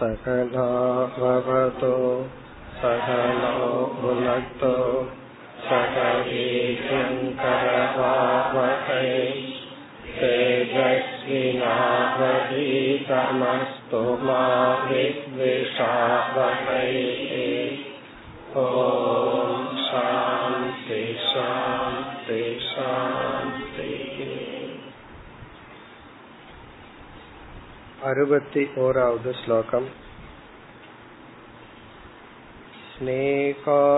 सकलाववतो सकलो भुनक्तो सकवीर्यङ्करवावहै तेजस्विनावधीतमस्तु मा विद्विषावहै ॐ अरुपति ओरावद् श्लोकम् स्नेहानुबद्धहृदयो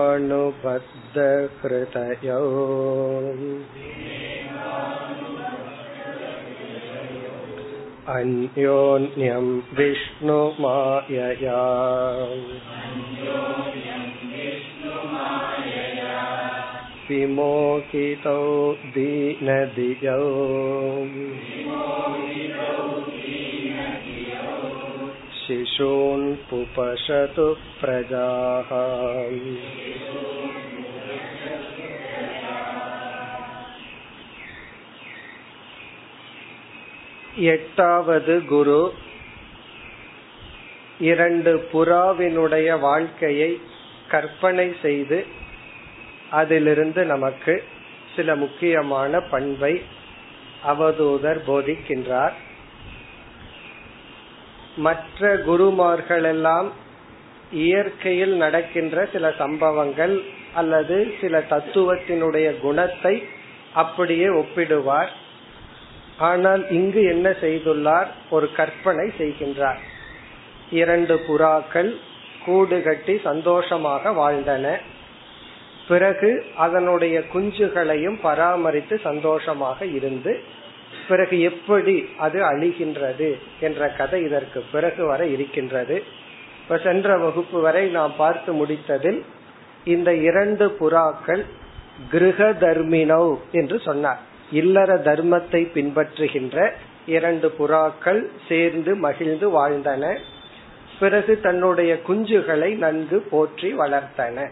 अन्योन्यं विष्णुमायया विमोहितौ दीनदियौ शिशून् पुपशतु प्रजाः எட்டாவது குரு இரண்டு புறாவினுடைய வாழ்க்கையை கற்பனை செய்து அதிலிருந்து நமக்கு சில முக்கியமான பண்பை அவதூதர் போதிக்கின்றார் மற்ற குருமார்களெல்லாம் இயற்கையில் நடக்கின்ற சில சம்பவங்கள் அல்லது சில தத்துவத்தினுடைய குணத்தை அப்படியே ஒப்பிடுவார். ஆனால் இங்கு என்ன செய்துள்ளார்? ஒரு கற்பனை செய்கின்றார். இரண்டு புறாக்கள் கூடு கட்டி சந்தோஷமாக வாழ்ந்தன. பிறகு அதனுடைய குஞ்சுகளையும் பராமரித்து சந்தோஷமாக இருந்து பிறகு எப்படி அது அழிகின்றது என்ற கதை இதற்கு பிறகு வர இருக்கின்றது. இப்ப சென்ற வகுப்பு வரை நாம் பார்த்து முடித்ததில் இந்த இரண்டு புறாக்கள் கிரக தர்மினவ் என்று சொன்னார். இல்லற தர்மத்தை பின்பற்றுகின்ற இரண்டு புறாக்கள் சேர்ந்து மகிழ்ந்து வாழ்ந்தன. பிறகு தன்னுடைய குஞ்சுகளை நன்கு போற்றி வளர்த்தன.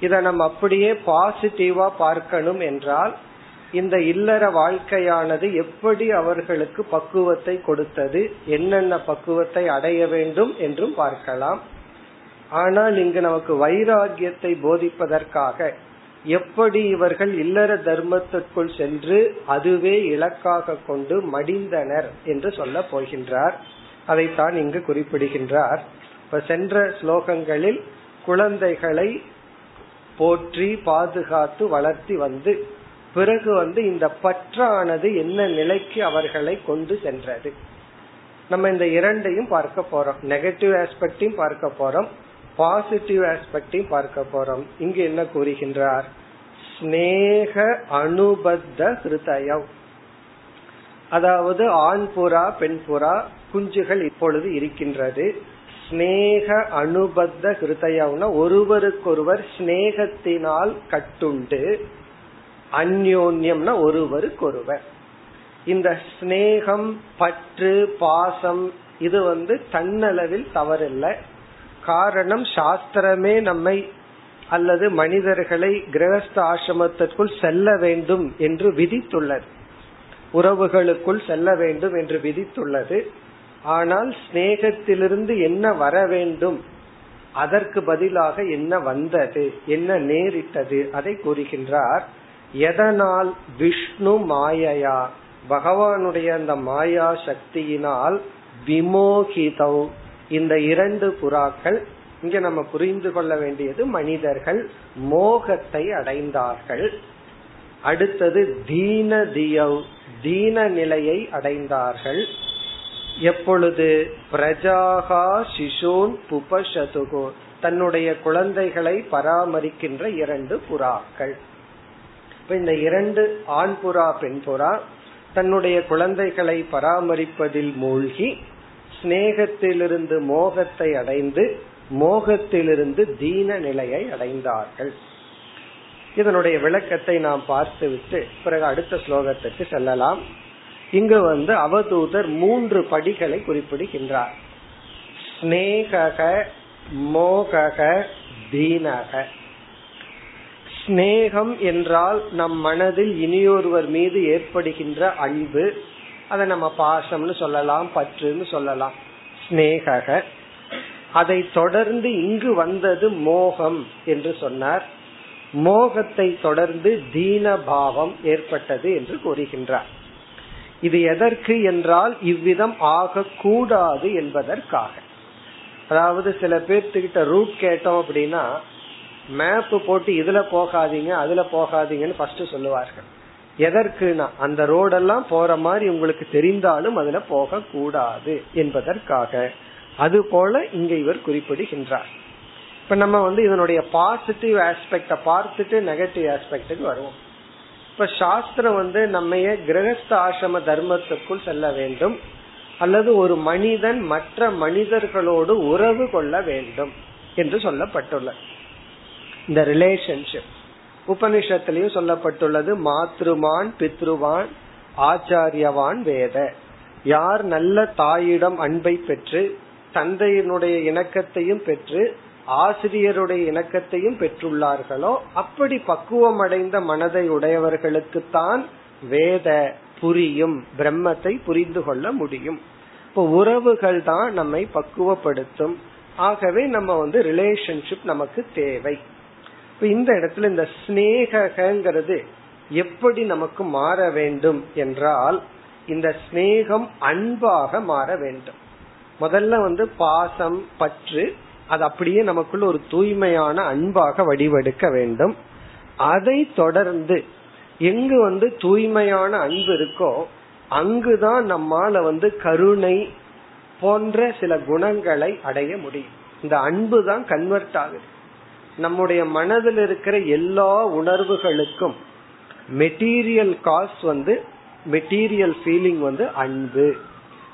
இதை நம்ம அப்படியே பாசிட்டிவா பார்க்கணும் என்றால் இந்த இல்லற வாழ்க்கையானது எப்படி அவர்களுக்கு பக்குவத்தை கொடுத்தது என்னென்ன பக்குவத்தை அடைய வேண்டும் என்றும் பார்க்கலாம். ஆனால் இங்கு நமக்கு வைராகியத்தை போதிப்பதற்காக எப்படி இவர்கள் இல்லற தர்மத்திற்குள் சென்று அதுவே இலக்காக கொண்டு மடிந்தனர் என்று சொல்ல போகின்றார். அதைத்தான் இங்கு குறிப்பிடுகின்றார். இப்ப சென்ற ஸ்லோகங்களில் குழந்தைகளை போற்றி பாதுகாத்து வளர்த்தி வந்து பிறகு வந்து இந்த பற்றானது என்ன நிலைக்கு அவர்களை கொண்டு சென்றது. நம்ம இந்த இரண்டையும் பார்க்க போறோம். நெகட்டிவ் ஆஸ்பெக்டையும் பார்க்க போறோம். பாசிட்டிவ் ஆஸ்பெக்டையும் பார்க்க போறோம். இங்கு என்ன கூறுகின்றார்? ஸ்னேக அனுபத்த ஹிருதயம் அதாவது ஆண் புறா பெண் புறா குஞ்சுகள் இப்பொழுது இருக்கின்றது. ஸ்னேக அனுபத்த ஹிருதயம்னா ஒருவருக்கொருவர் ஸ்னேகத்தினால் கட்டுண்டு. அந்யோன்யம்னா ஒருவருக்கொருவர். இந்த ஸ்னேகம் பற்று பாசம் இது வந்து தன்னளவில் தவறில்லை. காரணம் சாஸ்திரமே நம்மை அல்லது மனிதர்களை கிரகஸ்த ஆசிரமத்திற்குள் செல்ல வேண்டும் என்று விதித்துள்ளது. உறவுகளுக்குள் செல்ல வேண்டும் என்று விதித்துள்ளது. ஆனால் சிநேகத்திலிருந்து என்ன வர வேண்டும்? அதற்கு பதிலாக என்ன வந்தது? என்ன நேரிட்டது? அதை கூறுகின்றார். எதனால் விஷ்ணு மாயையா? பகவானுடைய அந்த மாயா சக்தியினால் விமோகிதௌ. இந்த இரண்டு புறாக்கள் இங்க நம்ம புரிந்து கொள்ள வேண்டியது மனிதர்கள் மோகத்தை அடைந்தார்கள். அடுத்தது தீன தியவ் தீன நிலையை அடைந்தார்கள். எப்பொழுது? பிரஜாகா சிசோன் புபசதுகோ தன்னுடைய குழந்தைகளை பராமரிக்கின்ற இரண்டு புறாக்கள். இப்ப இந்த இரண்டு ஆண் புறா பெண் புறா தன்னுடைய குழந்தைகளை பராமரிப்பதில் மூழ்கி சிநேகத்திலிருந்து மோகத்தை அடைந்து மோகத்திலிருந்து தீன நிலையை அடைந்தார்கள். இதனுடைய விளக்கத்தை நாம் பார்த்துவிட்டு பிறகு அடுத்த ஸ்லோகத்துக்கு செல்லலாம். இங்கு வந்து அவதூதர் மூன்று படிகளை குறிப்பிடுகின்றார். ஸ்னேகக மோகக தீனக. ஸ்னேகம் என்றால் நம் மனதில் இனியொருவர் மீது ஏற்படுகின்ற அன்பு. அதை நம்ம பாசம்னு சொல்லலாம் பற்றுன்னு சொல்லலாம். ஸ்னேகக அதை தொடர்ந்து இங்கு வந்தது மோகம் என்று சொன்னார். மோகத்தை தொடர்ந்து தீனபாவம் ஏற்பட்டது என்று கூறுகின்றார். இது எதற்கு என்றால் இவ்விதம் ஆகக்கூடாது என்பதற்காக. அதாவது சில பேர்த்துக்கிட்ட ரூட் கேட்டோம் அப்படின்னா மேப் போட்டு இதுல போகாதீங்க அதுல போகாதீங்கன்னு ஃபர்ஸ்ட் சொல்லுவார்கள். எதற்குனா அந்த ரோடெல்லாம் போற மாதிரி உங்களுக்கு தெரிந்தாலும் அதுல போக கூடாது என்பதற்காக. அது போல இங்க இவர் குறிப்பிடுகின்றார். இப்ப நம்ம வந்து இதனுடைய பாசிட்டிவ் ஆஸ்பெக்ட பார்த்துட்டு நெகட்டிவ் ஆஸ்பெக்டுக்கு வருவோம். இப்ப சாஸ்திரம் வந்து நம்ம கிரகஸ்த ஆசிரம தர்மத்துக்குள் செல்ல வேண்டும். அல்லது ஒரு மனிதன் மற்ற மனிதர்களோடு உறவு கொள்ள வேண்டும் என்று சொல்லப்பட்டுள்ளது. இந்த ரிலேஷன்ஷிப் உபனிஷத்திலையும் சொல்லப்பட்டுள்ளது மாத்ருமான் பித்ருவான் ஆச்சாரியவான் வேத. யார் நல்ல தாயிடம் அன்பை பெற்று தந்தையினுடைய இணக்கத்தையும் பெற்று ஆசிரியருடைய இணக்கத்தையும் பெற்றுள்ளார்களோ அப்படி பக்குவம் அடைந்த மனதை உடையவர்களுக்குத்தான் வேத புரியும் பிரம்மத்தை புரிந்து கொள்ள முடியும். இப்போ உறவுகள் தான் நம்மை பக்குவப்படுத்தும். ஆகவே நம்ம வந்து ரிலேஷன்ஷிப் நமக்கு தேவை. இந்த இடத்துல இந்த ஸ்னேகங்கிறது எப்படி நமக்கு மாற வேண்டும் என்றால் இந்த ஸ்னேகம் அன்பாக மாற வேண்டும். முதல்ல வந்து பாசம் பற்று அது அப்படியே நமக்குள்ள ஒரு தூய்மையான அன்பாக வடிவெடுக்க வேண்டும். அதை தொடர்ந்து எங்கு வந்து தூய்மையான அன்பு இருக்கோ அங்குதான் நம்மால வந்து கருணை போன்ற சில குணங்களை அடைய முடியும். இந்த அன்பு தான் கன்வெர்ட் ஆகுது. நம்முடைய மனதில் இருக்கிற எல்லா உணர்வுகளுக்கும் மெட்டீரியல் காஸ் வந்து மெட்டீரியல் ஃபீலிங் வந்து அன்பு.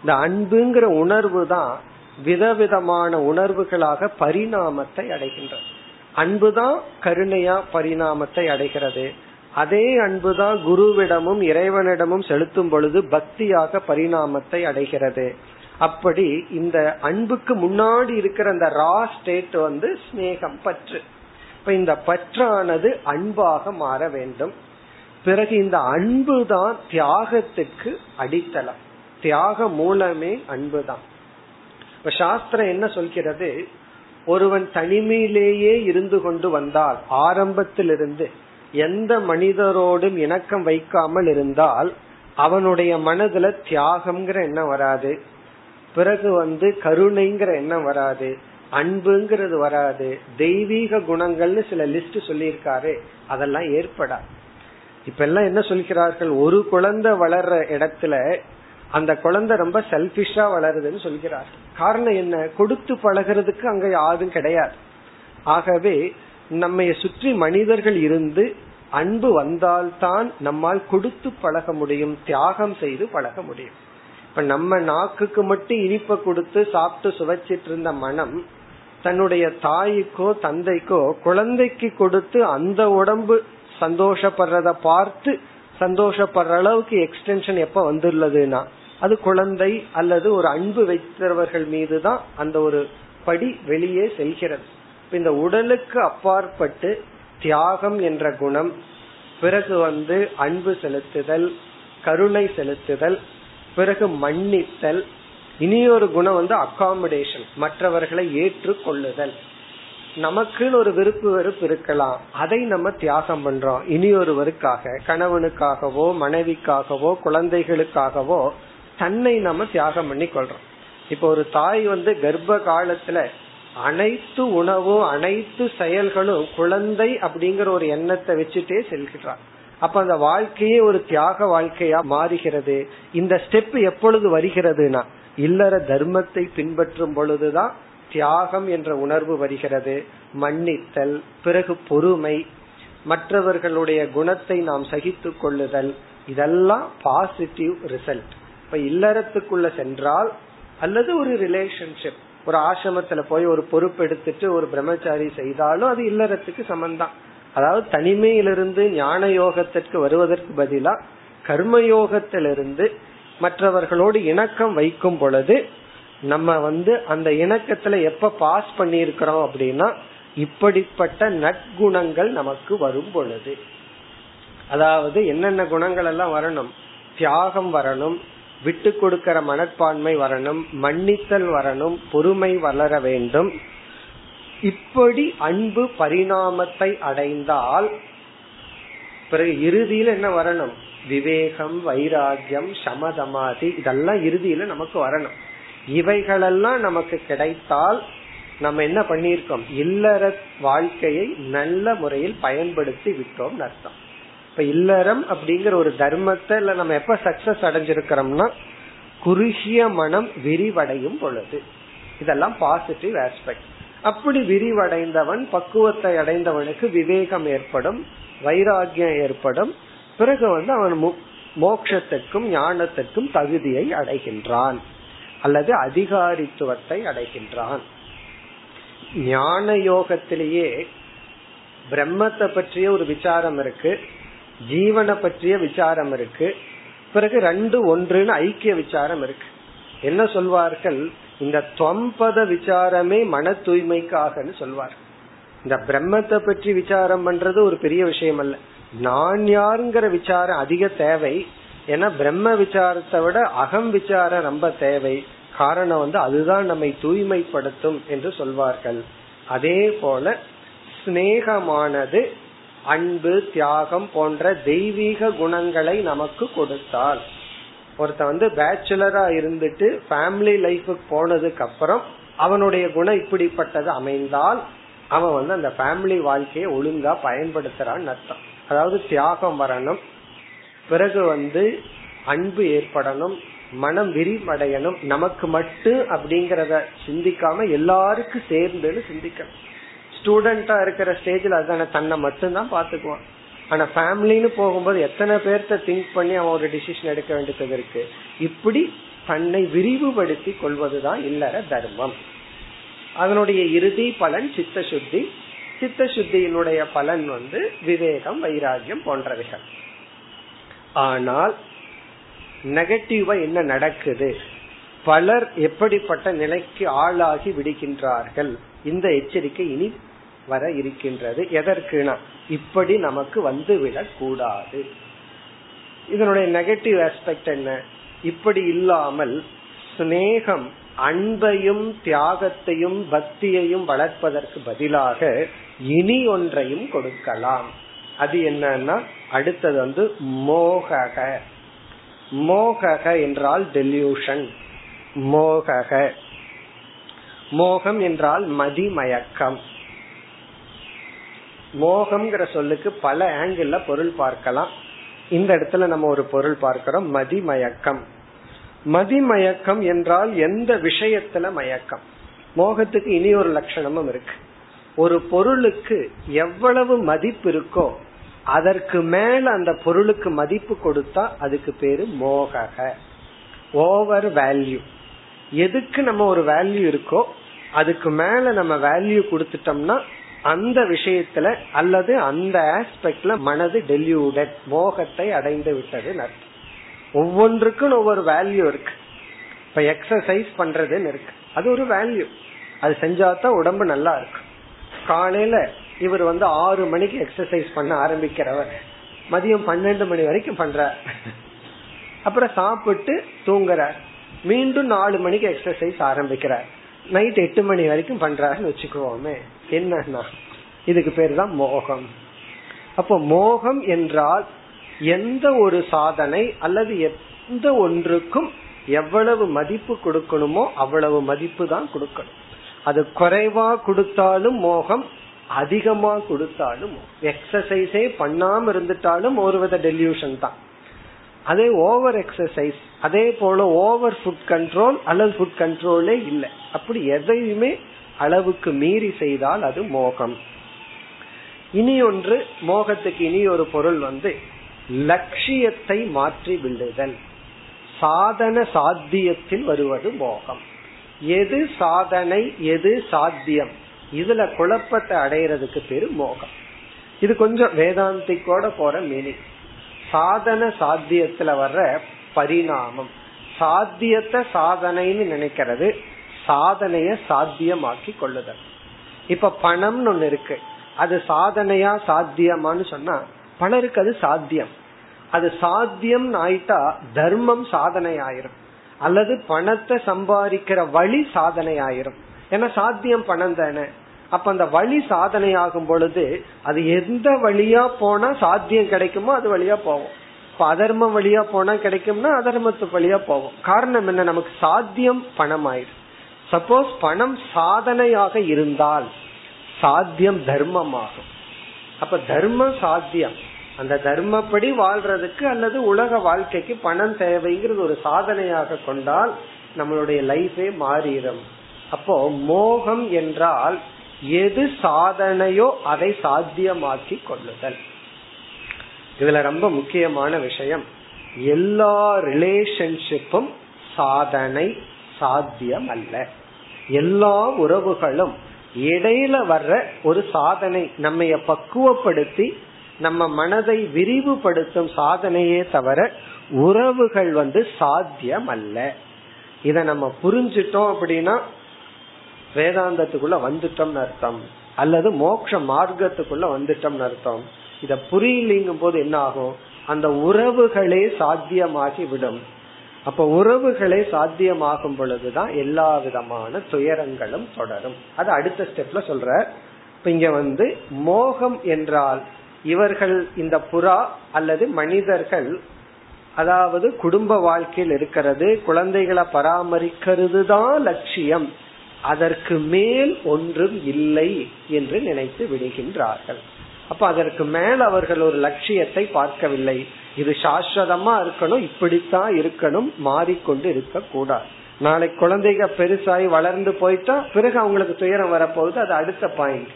இந்த அன்புங்கிற உணர்வு தான் விதவிதமான உணர்வுகளாக பரிணாமத்தை அடைகின்றது. அன்புதான் கருணையா பரிணாமத்தை அடைகிறது. அதே அன்புதான் குருவிடமும் இறைவனிடமும் செலுத்தும் பொழுது பக்தியாக பரிணாமத்தை அடைகிறது. அப்படி இந்த அன்புக்கு முன்னாடி இருக்கிற அந்த ரா ஸ்டேட் வந்து ஸ்னேகம் பற்று. இப்ப இந்த பற்றானது அன்பாக மாற வேண்டும். பிறகு இந்த அன்பு தான் தியாகத்துக்கு அடித்தளம். தியாக மூலமே அன்பு தான். இப்ப சாஸ்திரம் என்ன சொல்கிறது? ஒருவன் தனிமையிலேயே இருந்து கொண்டு வந்தால் ஆரம்பத்திலிருந்து எந்த மனிதரோடும் இணக்கம் வைக்காமல் இருந்தால் அவனுடைய மனதுல தியாகம்ங்கிற எண்ணம் வராது. பிறகு வந்து கருணைங்கிற எண்ணம் வராது அன்புங்கிறது வராது தெய்வீக குணங்கள்னு சில லிஸ்ட் சொல்லியிருக்காரு அதெல்லாம் ஏற்படாது. இப்ப எல்லாம் என்ன சொல்கிறார்கள் ஒரு குழந்தை வளர்ற இடத்துல அந்த குழந்தை ரொம்ப செல்பிஷா வளருதுன்னு சொல்கிறார். காரணம் என்ன? கொடுத்து பழகிறதுக்கு அங்க யாரும் கிடையாது. ஆகவே நம்ம சுற்றி மனிதர்கள் இருந்து அன்பு வந்தால்தான் நம்மால் கொடுத்து பழக முடியும் தியாகம் செய்து பழக முடியும். இப்ப நம்ம நாக்குக்கு மட்டும் இனிப்ப கொடுத்து சாப்பிட்டு சுவைச்சிட்டு இருந்த மனம் தன்னுடைய தாய்க்கோ தந்தைக்கோ குழந்தைக்கு கொடுத்து அந்த உடம்பு சந்தோஷப்படுறத பார்த்து சந்தோஷப்படுற அளவுக்கு எக்ஸ்டென்ஷன் எப்ப வந்துள்ளதுன்னா அது குழந்தை அல்லது ஒரு அன்பு வைத்தவர்கள் மீதுதான் அந்த ஒரு படி வெளியே செல்கிறது. இந்த உடலுக்கு அப்பாற்பட்டு தியாகம் என்ற குணம் பிறகு வந்து அன்பு செலுத்துதல் கருணை செலுத்துதல் பிறகு மன்னித்தல். இனியொரு குணம் வந்து அகாமடேஷன் மற்றவர்களை ஏற்றுக்கொள்ளுதல். நமக்குன்னு ஒரு விருப்பு வெறுப்பு இருக்கலாம். அதை நம்ம தியாகம் பண்றோம். இனியொருவருக்காக கணவனுக்காகவோ மனைவிக்காகவோ குழந்தைகளுக்காகவோ தன்னை நம்ம தியாகம் பண்ணி கொள்றோம். இப்ப ஒரு தாய் வந்து கர்ப்ப காலத்துல அனைத்து உணவும் அனைத்து செயல்களும் குழந்தை அப்படிங்கிற ஒரு எண்ணத்தை வச்சுட்டே செல்கிறார் அப்ப அந்த வாழ்க்கையே ஒரு தியாக வாழ்க்கையா மாறுகிறது. இந்த ஸ்டெப் எப்பொழுது வருகிறதுனா இல்லற தர்மத்தை பின்பற்றும் பொழுதுதான் தியாகம் என்ற உணர்வு வருகிறது. மன்னித்தல் பிறகு பொறுமை மற்றவர்களுடைய குணத்தை நாம் சகித்து கொள்ளுதல் இதெல்லாம் பாசிட்டிவ் ரிசல்ட் இப்ப இல்லறத்துக்குள்ள சென்றால் அல்லது ஒரு ரிலேஷன்ஷிப் ஒரு ஆசிரமத்துல போய் ஒரு பொறுப்பு எடுத்துட்டு ஒரு பிரம்மச்சாரி செய்தாலும் அது இல்லறத்துக்கு சமந்தான். அதாவது தனிமையிலிருந்து ஞான யோகத்திற்கு வருவதற்கு பதிலா கர்மயோகத்திலிருந்து மற்றவர்களோடு இணக்கம் வைக்கும் பொழுது நம்ம வந்து அந்த இணக்கத்துல எப்ப பாஸ் பண்ணிருக்கிறோம் அப்படின்னா இப்படிப்பட்ட நற்குணங்கள் நமக்கு வரும் பொழுது. அதாவது என்னென்ன குணங்கள் எல்லாம் வரணும்? தியாகம் வரணும் விட்டு கொடுக்கிற மனப்பான்மை வரணும் மன்னித்தல் வரணும் பொறுமை வளர வேண்டும். இப்படி அன்பு பரிணாமத்தை அடைந்தால் பிறகு இறுதியில் என்ன வரணும்? விவேகம் வைராகியம் சமதமாதி இதெல்லாம் இறுதியில நமக்கு வரணும். இவைகளெல்லாம் நமக்கு கிடைத்தால் நம்ம என்ன பண்ணிருக்கோம் இல்லற வாழ்க்கையை நல்ல முறையில் பயன்படுத்தி விட்டோம் அர்த்தம். இப்ப இல்லறம் அப்படிங்கிற ஒரு தர்மத்தை நம்ம எப்ப சக்சஸ் அடைஞ்சிருக்கிறோம்னா குறுகிய மனம் விரிவடையும் பொழுது. இதெல்லாம் பாசிட்டிவ் ஆஸ்பெக்ட் அப்படி விரிவடைந்தவன் பக்குவத்தை அடைந்தவனுக்கு விவேகம் ஏற்படும் வைராகியம் ஏற்படும். பிறகு வந்து அவன் மோக்ஷத்துக்கும் ஞானத்துக்கும் தகுதியை அடைகின்றான். அல்லது அதிகாரித்துவத்தை அடைகின்றான். ஞான யோகத்திலேயே பிரம்மத்தை பற்றிய ஒரு விசாரம் இருக்கு. ஜீவனை பற்றிய விசாரம் இருக்கு. பிறகு ரெண்டு ஒன்றுன்னு ஐக்கிய விசாரம் இருக்கு. என்ன சொல்வார்கள்? இந்த துவம்பத விசாரமே மன தூய்மைக்காகன்னு சொல்வார். இந்த பிரம்மத்தை பற்றி விசாரம் பண்றது ஒரு பெரிய விஷயம் அல்ல நான் யாருங்கிற விசாரம் அதிக தேவை. ஏன்னா பிரம்ம விசாரத்தை விட அகம் விசாரம் ரொம்ப தேவை. காரணம் வந்து அதுதான் நம்மை தூய்மைப்படுத்தும் என்று சொல்வார்கள். அதே போல சிநேகமானது அன்பு தியாகம் போன்ற தெய்வீக குணங்களை நமக்கு கொடுத்தால் ஒருத்த வந்து பேச்சுலரா இருந்துட்டு ஃபேமிலி லைஃபுக்கு போனதுக்கு அப்புறம் அவனுடைய குணம் இப்படிப்பட்டது அமைந்தால் அவன் வந்து அந்த ஃபேமிலி வாழ்க்கையை ஒழுங்கா பயன்படுத்துறான்னு அர்த்தம். அதாவது தியாகம் வரணும் பிறகு வந்து அன்பு ஏற்படணும் மனம் விரிவடையணும் நமக்கு மட்டும் அப்படிங்கறத சிந்திக்காம எல்லாருக்கும் சேர்ந்துன்னு சிந்திக்கணும். ஸ்டூடெண்டா இருக்கிற ஸ்டேஜ்ல அதான தன்னை மட்டும்தான் பாத்துக்குவான் ஆனா ஃபேமிலின்னு போகும்போது எத்தனை பேர்த்த திங்க் பண்ணி அவன் ஒரு டிசிஷன் எடுக்க வேண்டியது இருக்கு? இப்படி தன்னை விரிவுபடுத்தி கொள்வதுதான் இல்லற தர்மம். அதனுடைய இறுதி பலன் சித்த சுத்தி சித்த சுத்தியினுடைய பலன் வந்து விவேகம் வைராகியம் போன்றவைகள். ஆனால் நெகட்டிவா என்ன நடக்குது? பலர் எப்படிப்பட்ட நிலைக்கு ஆளாகி விடுகின்றார்கள்? இந்த எச்சரிக்கை இனி வர இருக்கின்றது. எதற்குனா இப்படி நமக்கு வந்து விடக்கூடாது இதனுடைய நெகட்டிவ் ஆஸ்பெக்ட் என்ன? இப்படி இல்லாமல் சிநேகம் அன்பையும் தியாகத்தையும் பக்தியையும் வளர்ப்பதற்கு பதிலாக இனி ஒன்றையும் கொடுக்கலாம். அது என்னன்னா அடுத்தது வந்து மோகக. மோகக என்றால் டெல்யூஷன் மோகக. மோகம் என்றால் மதிமயக்கம். மோகம்ங்கிற சொல்லுக்கு பல ஆங்கிள் பொருள் பார்க்கலாம். இந்த இடத்துல நம்ம ஒரு பொருள் பார்க்கிறோம் மதிமயக்கம். மதிமயக்கம் என்றால் எந்த விஷயத்துல மயக்கம்? மோகத்துக்கு இனி ஒரு லட்சணமும் இருக்கு. ஒரு பொருளுக்கு எவ்வளவு மதிப்பு இருக்கோ அதற்கு மேல அந்த பொருளுக்கு மதிப்பு கொடுத்தா அதுக்கு பேரு மோக ஓவர் வேல்யூ எதுக்கு நம்ம ஒரு வேல்யூ இருக்கோ அதுக்கு மேல நம்ம வேல்யூ கொடுத்துட்டோம்னா அந்த விஷயத்துல அல்லது அந்த ஆஸ்பெக்ட்ல மனது டெல்யூடட் மோகத்தை அடைந்து விட்டது ஒவ்வொன்றுக்கும் ஒவ்வொரு வேல்யூ இருக்கு. இப்ப எக்ஸசைஸ் பண்றதுன்னு இருக்கு. அது ஒரு வேல்யூ அது செஞ்சாதான் உடம்பு நல்லா இருக்கும். காலையில இவர் வந்து ஆறு மணிக்கு எக்ஸசைஸ் பண்ண ஆரம்பிக்கிறவர். மதியம் பன்னெண்டு மணி வரைக்கும் பண்ற அப்புறம் சாப்பிட்டு தூங்குறார். மீண்டும் நாலு மணிக்கு எக்ஸசைஸ் ஆரம்பிக்கிறார். நைட் எட்டு மணி வரைக்கும் பண்றாருன்னு வச்சுக்குவோமே. என்னன்னா இதுக்கு பேர் தான் மோகம். அப்போ மோகம் என்றால் எந்த ஒரு சாதனை அல்லது எந்த ஒன்றுக்கும் எவ்வளவு மதிப்பு கொடுக்கணுமோ அவ்வளவு மதிப்பு தான் கொடுக்கணும். அது குறைவா கொடுத்தாலும் மோகம் அதிகமா கொடுத்தாலும் எக்ஸசைஸே பண்ணாம இருந்துட்டாலும் ஒரு வித டெல்யூஷன் தான். அதே ஓவர் எக்ஸசைஸ் அதே போல ஓவர் ஃபுட் கண்ட்ரோல் அல்லது ஃபுட் கண்ட்ரோலே இல்லை. அப்படி எதையுமே அளவுக்கு மீறி செய்தால் அது மோகம். இனி ஒன்று மோகத்துக்கு இனி ஒரு பொருள் வந்து லட்சியத்தை மாற்றி விடுதல். சாதன சாத்தியத்தில் வருவது மோகம். எது சாதனை எது சாத்தியம்? இதுல குழப்பத்தை அடையிறதுக்கு பேரு மோகம். இது கொஞ்சம் வேதாந்திக்கோட போற மீனிங் சாதன சாத்தியத்துல வர்ற பரிணாமம். சாத்தியத்தை சாதனைன்னு நினைக்கிறது. சாதனைய சாத்தியமாக்கி கொள்ளுதல். இப்ப பணம்னு ஒண்ணு இருக்கு. அது சாதனையா சாத்தியமான்னு சொன்னா பலருக்கு அது சாத்தியம். அது சாத்தியம் ஆயிட்டா தர்மம் சாதனை ஆயிரும் அல்லது பணத்தை சம்பாதிக்கிற வழி சாதனை ஆயிரும் ஏன்னா சாத்தியம் பணம் தானே. அப்ப அந்த வழி சாதனை ஆகும் பொழுது அது எந்த வழியா போனா சாத்தியம் கிடைக்குமோ அது வழியா போவோம். இப்ப அதர்மம் வழியா போனா கிடைக்கும்னா அதர்மத்து வழியா போவோம். காரணம் என்ன? நமக்கு சாத்தியம் பணம் ஆயிரும் சப்போஸ் பணம் சாதனையாக இருந்தால் சாத்தியம் தர்மமாகும். அப்ப தர்மம் சாத்தியம். அந்த தர்மப்படி வாழ்றதுக்கு அல்லது உலக வாழ்க்கைக்கு பணம் தேவைங்கிறது ஒரு சாதனையாக கொண்டால் நம்மளுடைய லைஃபே மாறிடும். அப்போ மோகம் என்றால் எது சாதனையோ அதை சாத்தியமாக்கி கொள்ளுதல். இதுல ரொம்ப முக்கியமான விஷயம். எல்லா ரிலேஷன்ஷிப்பும் சாதனை சாத்தியம் அல்ல எல்லா உறவுகளும் இடையில வர்ற ஒரு சாதனை நம்ம பக்குவப்படுத்தி நம்ம மனதை விரிவுபடுத்தும் சாதனையே தவிர உறவுகள் வந்து சாத்தியம் அல்ல இத நம்ம புரிஞ்சிட்டோம் அப்படின்னா வேதாந்தத்துக்குள்ள வந்துட்டோம்னு அர்த்தம். அல்லது மோட்ச மார்க்கத்துக்குள்ள வந்துட்டோம்னு அர்த்தம். இத புரியலிங்கும் போது என்ன ஆகும்? அந்த உறவுகளே சாத்தியமாகி விடும். அப்ப உறவுகளை சாத்தியமாகும் பொழுதுதான் எல்லா விதமான துயரங்களும் தொடரும். அது அடுத்த ஸ்டெப்ல சொல்ற. இப்ப இங்க வந்து மோகம் என்றால் இவர்கள் இந்த புறா அல்லது மனிதர்கள் அதாவது குடும்ப வாழ்க்கையில் இருக்கிறது குழந்தைகளை பராமரிக்கிறது தான் லட்சியம். அதற்கு மேல் ஒன்றும் இல்லை என்று நினைத்து விடுகின்றார்கள். அப்ப அதற்கு மேல் அவர்கள் ஒரு லட்சியத்தை பார்க்கவில்லை. இது சாஸ்வதமா இருக்கணும் இப்படித்தான் இருக்கணும் மாறிக்கொண்டு இருக்க கூடாது நாளை குழந்தைங்க பெருசாகி வளர்ந்து போயிட்டா பிறகு அவங்களுக்கு துயரம் வரப்போகுது அது அடுத்த பாயிண்ட்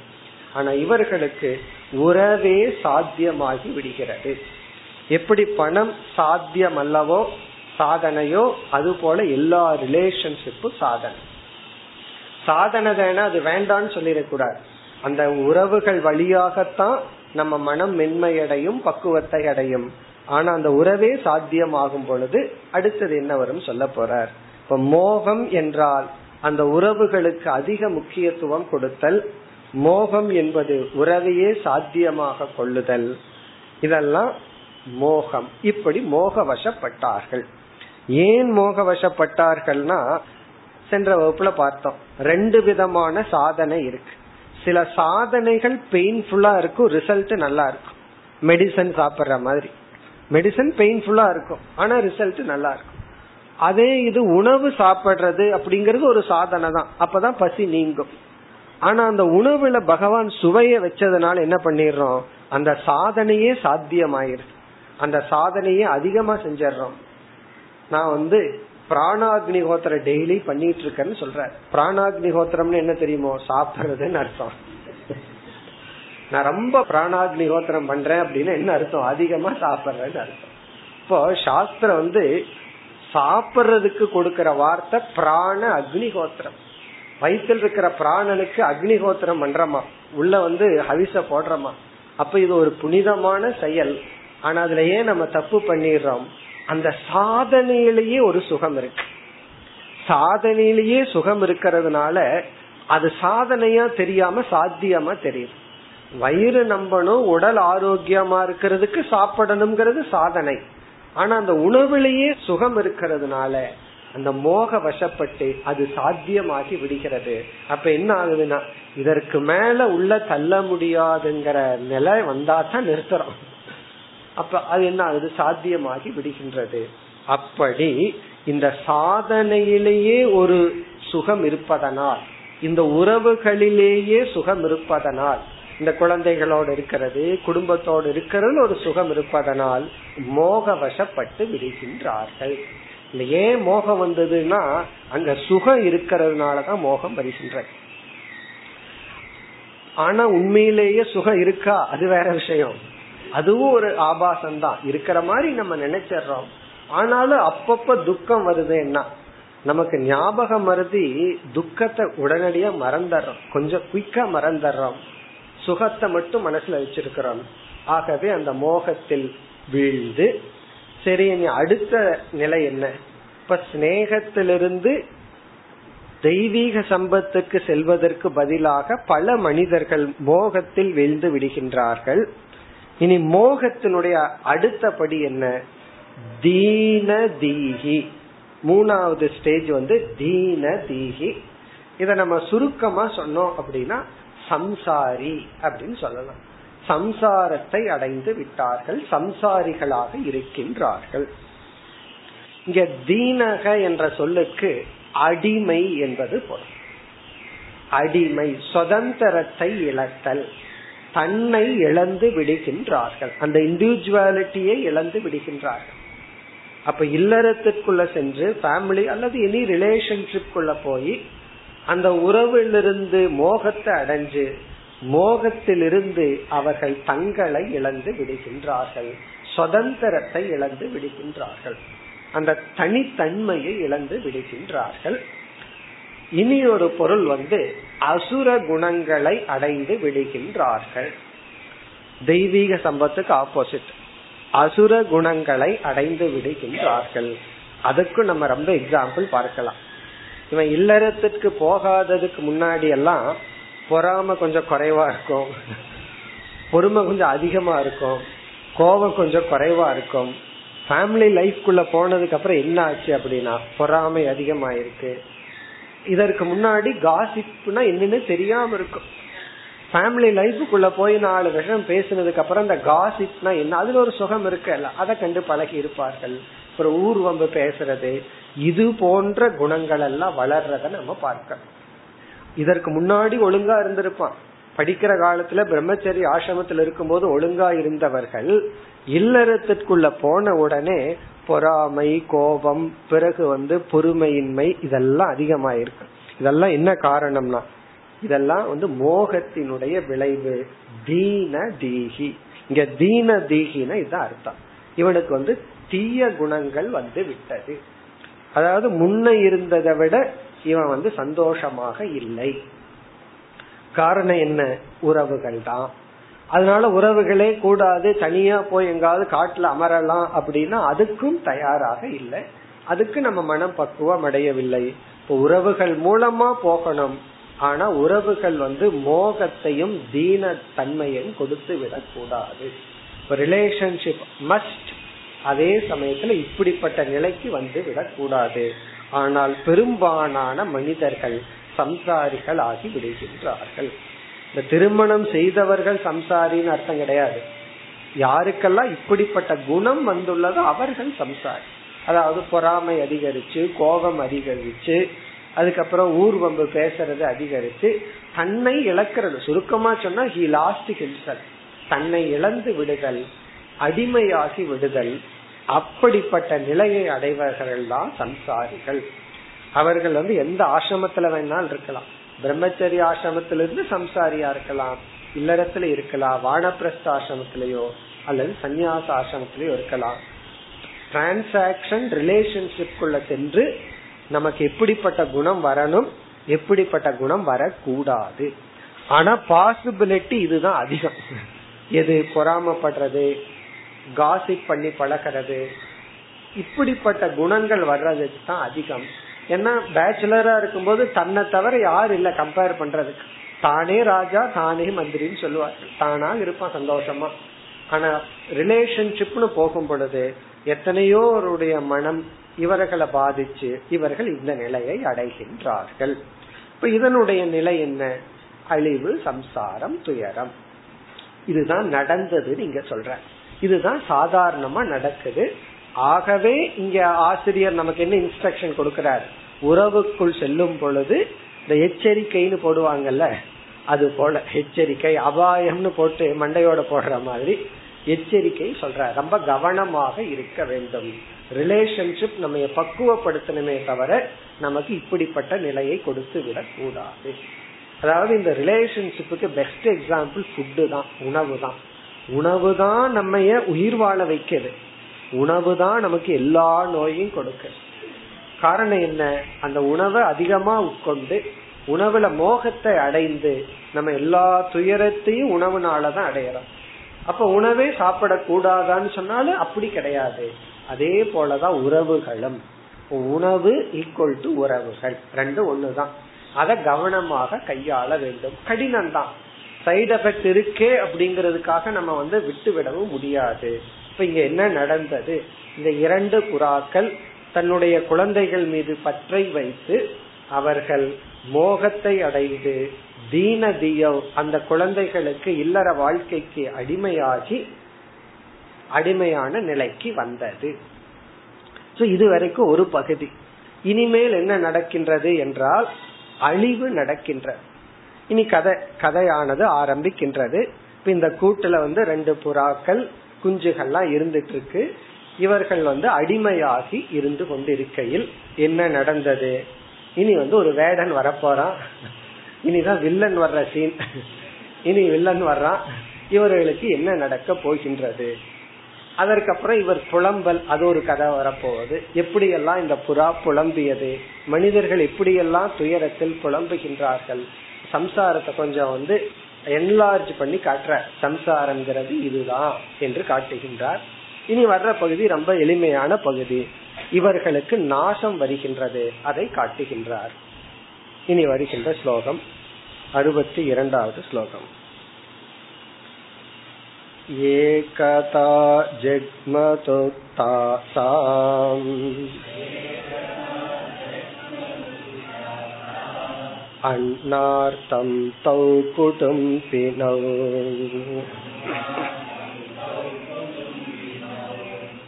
ஆனா இவர்களுக்கு உறவே சாத்தியமாகி விடுகிறது. எப்படி பணம் சாத்தியம் அல்லவோ சாதனையோ அது போல எல்லா ரிலேஷன்ஷிப்பும் சாதனை. சாதனை தானே அது வேண்டான்னு சொல்லிடக்கூடாது. அந்த உறவுகள் வழியாகத்தான் நம்ம மனம் மென்மையடையும் பக்குவத்தை அடையும். ஆனா அந்த உறவே சாத்தியமாகும் பொழுது அடுத்தது என்ன வரும் சொல்ல போறார்? இப்ப மோகம் என்றால் அந்த உறவுகளுக்கு அதிக முக்கியத்துவம் கொடுத்தல் மோகம் என்பது உறவையே சாத்தியமாக கொள்ளுதல். இதெல்லாம் மோகம். இப்படி மோக வசப்பட்டார்கள் ஏன் மோக வசப்பட்டார்கள்னா சென்ற வகுப்புல பார்த்தோம். ரெண்டு விதமான சாதனை இருக்கு. சில சாதனைகள் பெயின்ஃபுல்லா இருக்கும் ரிசல்ட் நல்லா இருக்கும். மெடிசன் சாப்பிடுற மாதிரி. மெடிசன் பெயின்ஃபுல்லா இருக்கும். ஆனா ரிசல்ட் நல்லா இருக்கும். அதே இது உணவு சாப்பிடுறது அப்படிங்கறது ஒரு சாதனை தான். அப்பதான் பசி நீங்கும். ஆனா அந்த உணவுல பகவான் சுவைய வச்சதுனால என்ன பண்ணிடுறோம்? அந்த சாதனையே சாத்தியமாயிருது அந்த சாதனையே அதிகமா செஞ்சிடறோம். நான் வந்து பிராணாக்னிஹோத்திர டெய்லி பண்ணிட்டு இருக்கேன்னு சொல்ற பிராணாக்னி ஹோத்திரம்னு என்ன தெரியுமோ? சாப்பிடுறதுன்னு அர்த்தம். நான் ரொம்ப பிராணாக்னி ஹோத்திரம் பண்றேன் அப்படின்னு என்ன அர்த்தம்? அதிகமா சாப்பிடுறேன்னு அர்த்தம். இப்போ சாஸ்திரம் வந்து சாப்பிடுறதுக்கு கொடுக்கற வார்த்தை பிராண அக்னிஹோத்திரம் வயிற்றில் இருக்கிற பிராணனுக்கு அக்னிஹோத்திரம் பண்றமா? உள்ள வந்து ஹவிச போடுறமா? அப்ப இது ஒரு புனிதமான செயல். ஆனா அதுல ஏன் நம்ம தப்பு பண்ணிடுறோம்? அந்த சாதனையிலேயே ஒரு சுகம் இருக்கு. சாதனையிலேயே சுகம் இருக்கிறதுனால அது சாதனையா தெரியாம சாத்தியமா தெரியும் வயிறு நம்பணும் உடல் ஆரோக்கியமா இருக்கிறதுக்கு சாப்பிடணுங்கிறது சாதனை. ஆனா அந்த உணவுலேயே சுகம் இருக்கிறதுனால அந்த மோக வசப்பட்டு அது சாத்தியமாகி விடுகிறது. அப்ப என்ன ஆகுதுன்னா இதற்கு மேல உள்ள தள்ள முடியாதுங்கிற நிலை வந்தா தான் நிறுத்துறோம் அப்ப அது என்ன ஆகுது? சாத்தியமாகி விடுகின்றது. அப்படி இந்த சாதனையிலேயே ஒரு சுகம் இருப்பதனால் இந்த உறவுகளிலேயே சுகம் இருப்பதனால் இந்த குழந்தைகளோடு இருக்கிறது குடும்பத்தோடு இருக்கிறது ஒரு சுகம் இருப்பதனால் மோக வசப்பட்டு விடுகின்றார்கள் ஏன் மோகம் வந்ததுன்னா அங்க சுகம் இருக்கிறதுனாலதான் மோகம் வருகின்ற ஆனா உண்மையிலேயே சுகம் இருக்கா? அது வேற விஷயம். அதுவும் ஒரு ஆபாசம் தான் இருக்கிற மாதிரி நம்ம நினைச்சிடறோம். ஆனாலும் அப்பப்ப துக்கம் வருது என்ன? நமக்கு ஞாபகம் மருதி துக்கத்தை உடனடியா மறந்துடுறோம். கொஞ்சம் குயிக்கா மறந்துடுறோம். சுகத்தை மட்டும் மனசுல வச்சிருக்கிறோம். ஆகவே அந்த மோகத்தில் வீழ்ந்து சரி இனி அடுத்த நிலை என்ன? இப்ப சிநேகத்திலிருந்து தெய்வீக சம்பத்துக்கு செல்வதற்கு பதிலாக பல மனிதர்கள் மோகத்தில் வீழ்ந்து விடுகின்றார்கள். இனி மோகத்தினுடைய அடுத்த படி என்ன? தீன தீகி மூணாவது ஸ்டேஜ் வந்து தீன தீகி இத நம்ம சுருக்கமா சொன்னோம் அப்படின்னா சம்சாரி அப்படின்னு சொல்லலாம். சம்சாரத்தை அடைந்து விட்டார்கள் சம்சாரிகளாக இருக்கின்றார்கள். இங்க தீனக என்ற சொல்லுக்கு அடிமை என்பது பொருள். அடிமை சுதந்திரத்தை இழத்தல் தன்னை இழந்து விடுகின்றார்கள். அந்த இண்டிவிஜுவாலிட்டியை இழந்து விடுகின்றார்கள். அப்ப இல்லறத்திற்குள்ள சென்று ஃபேமிலி அல்லது எனி ரிலேஷன்ஷிப் குள்ள போய் அந்த உறவிலிருந்து மோகத்தை அடைஞ்சு மோகத்திலிருந்து அவர்கள் தங்களை இழந்து விடுகின்றார்கள். சுதந்திரத்தை இழந்து விடுகின்றார்கள். அந்த தனித்தன்மையை இழந்து விடுகின்றார்கள். இனி ஒரு பொருள் வந்து அசுர குணங்களை அடைந்து விடுகின்றார்கள். தெய்வீக சம்பத்துக்கு ஆப்போசிட் அசுர குணங்களை அடைந்து விடுகின்றார்கள். அதுக்கும் நம்ம ரொம்ப எக்ஸாம்பிள் பார்க்கலாம். இவன் இல்லறத்துக்கு போகாததுக்கு முன்னாடி எல்லாம் பொறாம கொஞ்சம் குறைவா இருக்கும். பொறுமை கொஞ்சம் அதிகமா இருக்கும். கோபம் கொஞ்சம் குறைவா இருக்கும். ஃபேமிலி லைஃப்குள்ள போனதுக்கு அப்புறம் என்ன ஆச்சு அப்படின்னா பொறாமை அதிகமாயிருக்கு. இதற்கு முன்னாடி காசிப்னா என்னன்னு தெரியாம இருக்கும். ஃபேமிலி லைஃபுக்குள்ள போய் நாலு விஷயம் பேசினதுக்கு அப்புறம் இந்த காசிப்னா என்ன அதுல ஒரு சுகம் இருக்குல்ல அதை கண்டு பழகி இருப்பார்கள். அப்புறம் ஊர்வம்பு பேசுறது இது போன்ற குணங்கள் எல்லாம் வளர்றத நம்ம பார்க்கணும். இதற்கு முன்னாடி ஒழுங்கா இருந்திருப்பான். படிக்கிற காலத்துல பிரம்மச்சரி ஆசிரமத்தில் இருக்கும்போது ஒழுங்கா இருந்தவர்கள் இல்லறத்திற்குள்ள போன உடனே பொறாமை கோபம் பிறகு வந்து பொறுமையின்மை இதெல்லாம் அதிகமாயிருக்கு. இதெல்லாம் என்ன காரணம்னா இதெல்லாம் வந்து மோகத்தினுடைய விளைவு. தீன தீகி. இங்க தீன தீகின இதுதான் அர்த்தம். இவனுக்கு வந்து தீய குணங்கள் வந்து விட்டது. அதாவது முன்ன இருந்ததை விட இவன் வந்து சந்தோஷமாக இல்லை. காரணம் என்ன? உறவுகள் தான். அதனால உறவுகளே கூடாது தனியா போய் எங்காவது காட்டுல அமரலாம் அப்படின்னா அதுக்கும் தயாராக இல்லை. அதுக்கு நம்ம மனம் பக்குவம் அடையவில்லை. இப்போ உறவுகள் மூலமா போகணும். ஆனா உறவுகள் வந்து மோகத்தையும் தீன தன்மையும் கொடுத்து விடக்கூடாது ரிலேஷன்ஷிப் மஸ்ட் அதே சமயத்துல இப்படிப்பட்ட நிலைக்கு வந்து விடக்கூடாது. ஆனால் பெரும்பாலான மனிதர்கள் சம்சாரிகள் ஆகி விடுகின்றார்கள். இந்த திருமணம் செய்தவர்கள் சம்சாரின்னு அர்த்தம் கிடையாது. யாருக்கெல்லாம் இப்படிப்பட்ட குணம் வந்துள்ளதோ அவர்கள் சம்சாரி. அதாவது பொறாமை அதிகரிச்சு கோபம் அதிகரிச்சு அதுக்கப்புறம் ஊர்வம்பு பேசுறது அதிகரிச்சு தன்னை இழக்கிறது. சுருக்கமா சொன்னா ஹி லாஸ்ட் ஹிம்சல் தன்னை இழந்து விடுதல். அடிமையாகி விடுதல். அப்படிப்பட்ட நிலையை அடைவர்கள் தான் சம்சாரிகள். அவர்கள் வந்து எந்த ஆசிரமத்துல வேணாலும் இருக்கலாம். பிரம்மச்சரி ஆசிரமத்திலிருந்து சம்சாரியா இருக்கலாம். இல்லறத்துல இருக்கலாம். வானப்பிரஸ்த ஆசிரமத்திலயோ அல்லது சந்நியாச ஆசிரமத்திலயோ இருக்கலாம். டிரான்சாக்சன் ரிலேஷன்ஷிப்குள்ள சென்று நமக்கு எப்படிப்பட்ட குணம் வரணும்? எப்படிப்பட்ட குணம் வரக்கூடாது. ஆனா பாசிபிலிட்டி இதுதான் அதிகம். எது? பொறாமப்படுறது காசிப் பண்ணி பழகிறது இப்படிப்பட்ட குணங்கள் வர்றதுக்கு தான் அதிகம். ஏன்னா பேச்சுலரா இருக்கும்போது தன்னை தவிர யார் இல்ல கம்பேர் பண்றதுக்கு. தானே ராஜா தானே மந்திரின்னு சொல்லுவார். தானா இருப்பான் சந்தோஷமா. ஆனா ரிலேஷன்ஷிப்னு போகும் பொழுது எத்தனையோருடைய மனம் இவர்களை பாதிச்சு இவர்கள் இந்த நிலையை அடைகின்றார்கள். இப்ப இதனுடைய நிலை என்ன? அழிவு சம்சாரம் துயரம். இதுதான் நடந்தது நீங்க சொல்ற இதுதான் சாதாரணமா நடக்குது. ஆகவே இங்க ஆசிரியர் நமக்கு என்ன இன்ஸ்ட்ரக்ஷன் கொடுக்கிறார்? உறவுக்குள் செல்லும் பொழுது இந்த எச்சரிக்கைன்னு போடுவாங்கல்ல அது போல எச்சரிக்கை அபாயம்னு போட்டு மண்டையோட போடுற மாதிரி எச்சரிக்கை சொல்ற ரொம்ப கவனமாக இருக்க வேண்டும். ரிலேஷன்ஷிப் நம்ம பக்குவப்படுத்தணுமே தவிர நமக்கு இப்படிப்பட்ட நிலையை கொடுத்து விடக் கூடாது அதாவது இந்த ரிலேஷன்ஷிப்புக்கு பெஸ்ட் எக்ஸாம்பிள் ஃபுட்டு தான் உணவு தான். உணவு தான் நம்ம உயிர் வாழ வைக்கிறது உணவு தான் நமக்கு எல்லா நோயும் கொடுக்க காரணம் என்ன? அந்த உணவை அதிகமா உட்கொண்டு உணவுல மோகத்தை அடைந்து நம்ம எல்லா துயரத்தையும் உணவுனாலதான் அடையறோம். அப்ப உணவே சாப்பிடக்கூடாதான்னு சொன்னாலும் அப்படி கிடையாது. அதே போலதான் உறவுகளும். உணவு ஈக்குவல் டு உறவுகள். ரெண்டு ஒண்ணுதான். அதை கவனமாக கையாள வேண்டும். கடினம் தான் சைடு எஃபெக்ட் இருக்கே அப்படிங்கறதுக்காக நம்ம வந்து விட்டு விடவும் முடியாது. இப்ப இங்க என்ன நடந்தது? இந்த இரண்டு புறாக்கள் தன்னுடைய குழந்தைகள் மீது பற்றை வைத்து அவர்கள் மோகத்தை அடைந்து தீன தியோ அந்த குழந்தைகளுக்கு இல்லற வாழ்க்கைக்கு அடிமையாகி அடிமையான நிலைக்கு வந்தது. இது வரைக்கும் ஒரு பகுதி. இனிமேல் என்ன நடக்கின்றது என்றால் அழிவு நடக்கின்றது. இனி கதை கதையானது ஆரம்பிக்கின்றது. இந்த கூட்டுல வந்து ரெண்டு புறாக்கள் குஞ்சுகள்லாம் இருந்துட்டு இருக்கு இவர்கள் வந்து அடிமையாகி இருந்து கொண்டிருக்கையில் என்ன நடந்தது? இனி வந்து ஒரு வேடன் வரப்போறான். இனிதான் வில்லன் வர்ற சீன் இனி வில்லன் வர்றான். இவர்களுக்கு என்ன நடக்க போகின்றது? அதற்கப்புறம் இவர் புலம்பல் அது ஒரு கதை வரப்போவது எப்படியெல்லாம் இந்த புறா புலம்பியது? மனிதர்கள் எப்படியெல்லாம் துயரத்தில் புலம்புகின்றார்கள்? சம்சாரத்தை கொஞ்சம் வந்து என்லார்ஜ் பண்ணி காட்டுற சம்சாரம்ங்கிறது இதுதான் என்று காட்டுகின்றார் இனி வர்ற பகுதி ரொம்ப எளிமையான பகுதி இவர்களுக்கு நாசம் வருகின்றது அதை காட்டுகின்றார் இனி வருகின்ற ஸ்லோகம் அறுபத்தி இரண்டாவது ஸ்லோகம் एकता जग्मतु तासाम् अन्नार्थं तौ कुटुम्बिनौ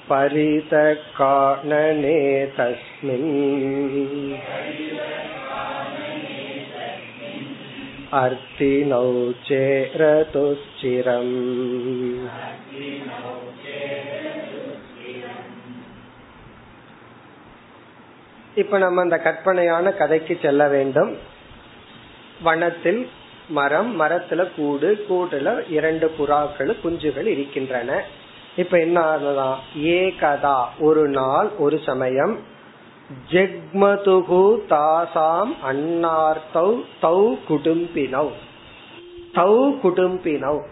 परितकानने तस्मिन् अर्तिनौ चेरतुश्चिरम् இப்ப நம்ம அந்த கற்பனையான கதைக்கு செல்ல வேண்டும் வனத்தில் மரம் மரத்துல கூடு கூடுல இரண்டு புறாக்கள் குஞ்சுகள் இருக்கின்றன. இப்ப என்ன ஆகுதான் ஏகதா ஒரு நாள் ஒரு சமயம். ஜெக்மதுகு தாசாம் அன்னார்த்தௌ தௌ குடும்பினவ் தௌ குடும்பினவ்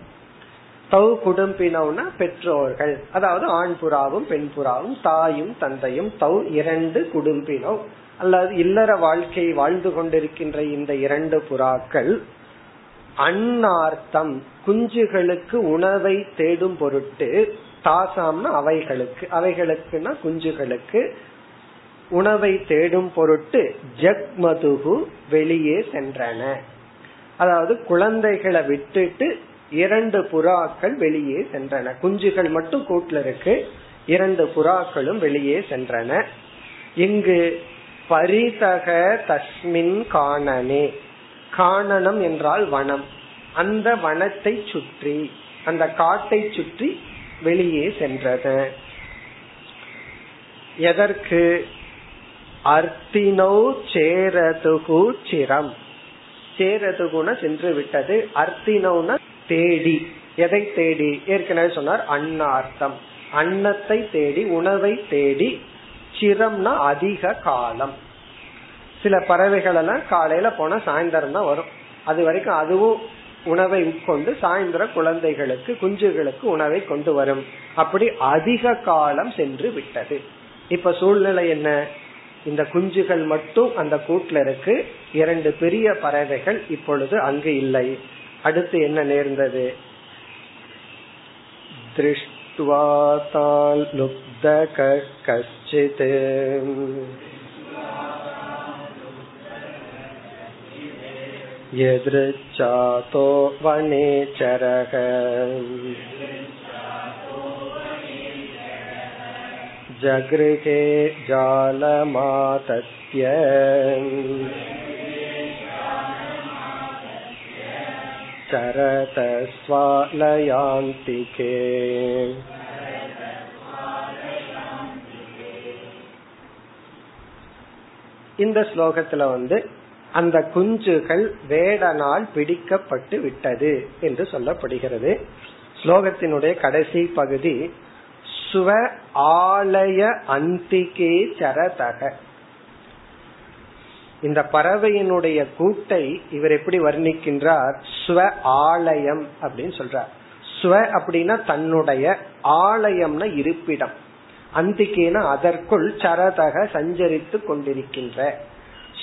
தௌ குடும்பினவுனா பெற்றோர்கள். அதாவது ஆண் புறாவும் பெண் புறாவும் தாயும் தந்தையும் தௌ இரண்டு குடும்பினோ. அல்லது இல்லற வாழ்க்கை வாழ்ந்து கொண்டிருக்கின்ற இந்த இரண்டு புறாக்கள் அன்னார்த்தம் குஞ்சுகளுக்கு உணவை தேடும் பொருட்டு தாசாம்னா அவைகளுக்கு அவைகளுக்குன்னா குஞ்சுகளுக்கு உணவை தேடும் பொருட்டு ஜக்மதுகு வெளியே சென்றன. அதாவது குழந்தைகளை விட்டுட்டு இரண்டு புறாக்கள் வெளியே சென்றன. குஞ்சுகள் மட்டும் கூட்டுல இருக்கு இரண்டு புறாக்களும் வெளியே சென்றன. இங்கு பரிதக தஸ்மின் காணனே. காணனம் என்றால் வனம். அந்த வனத்தை சுற்றி அந்த காட்டை சுற்றி வெளியே சென்றது. எதற்கு? அர்த்தினோ சேரதுகு சிரம். சேரதுகுன சென்று விட்டது. அர்த்தினோன தேடி. எதை தேடி? ஏற்கனவே சொன்னார் அன்னார்த்தம். அன்னத்தை தேடி உணவை தேடி சிரம்னா அதிக காலம். சில பறவைகள் எல்லாம் காலையில போனா சாயந்தரம் தான் வரும். அது வரைக்கும் அதுவும் உணவை உட்கொண்டு சாயந்தரம் குழந்தைகளுக்கு குஞ்சுகளுக்கு உணவை கொண்டு வரும். அப்படி அதிக காலம் சென்று விட்டது. இப்ப சூழ்நிலை என்ன? இந்த குஞ்சுகள் மட்டும் அந்த கூட்டுல இருக்கு. இரண்டு பெரிய பறவைகள் இப்பொழுது அங்கு இல்லை. அடுத்து என்ன நேர்ந்தது? திருஷ்ட ताल्लुब्धक कश्चित् यदृच्छातो वनेचरः जगृहे जालमातस्य चरत स्वालयान्तिके இந்த ஸ்லோகத்துல வந்து அந்த குஞ்சுகள் வேடனால் பிடிக்கப்பட்டு விட்டது என்று சொல்லப்படுகிறது ஸ்லோகத்தினுடைய கடைசி பகுதி சுவ ஆலய அந்திகே சரதக இந்த பறவையினுடைய கூட்டை இவர் எப்படி வர்ணிக்கின்றார்? ஸ்வ ஆலயம் அப்படின்னு சொல்றார். ஸ்வ அப்படின்னா தன்னுடைய ஆலயம்னா இருப்பிடம். அந்திகேன அதற்குள் சரதக சஞ்சரித்து கொண்டிருக்கின்ற.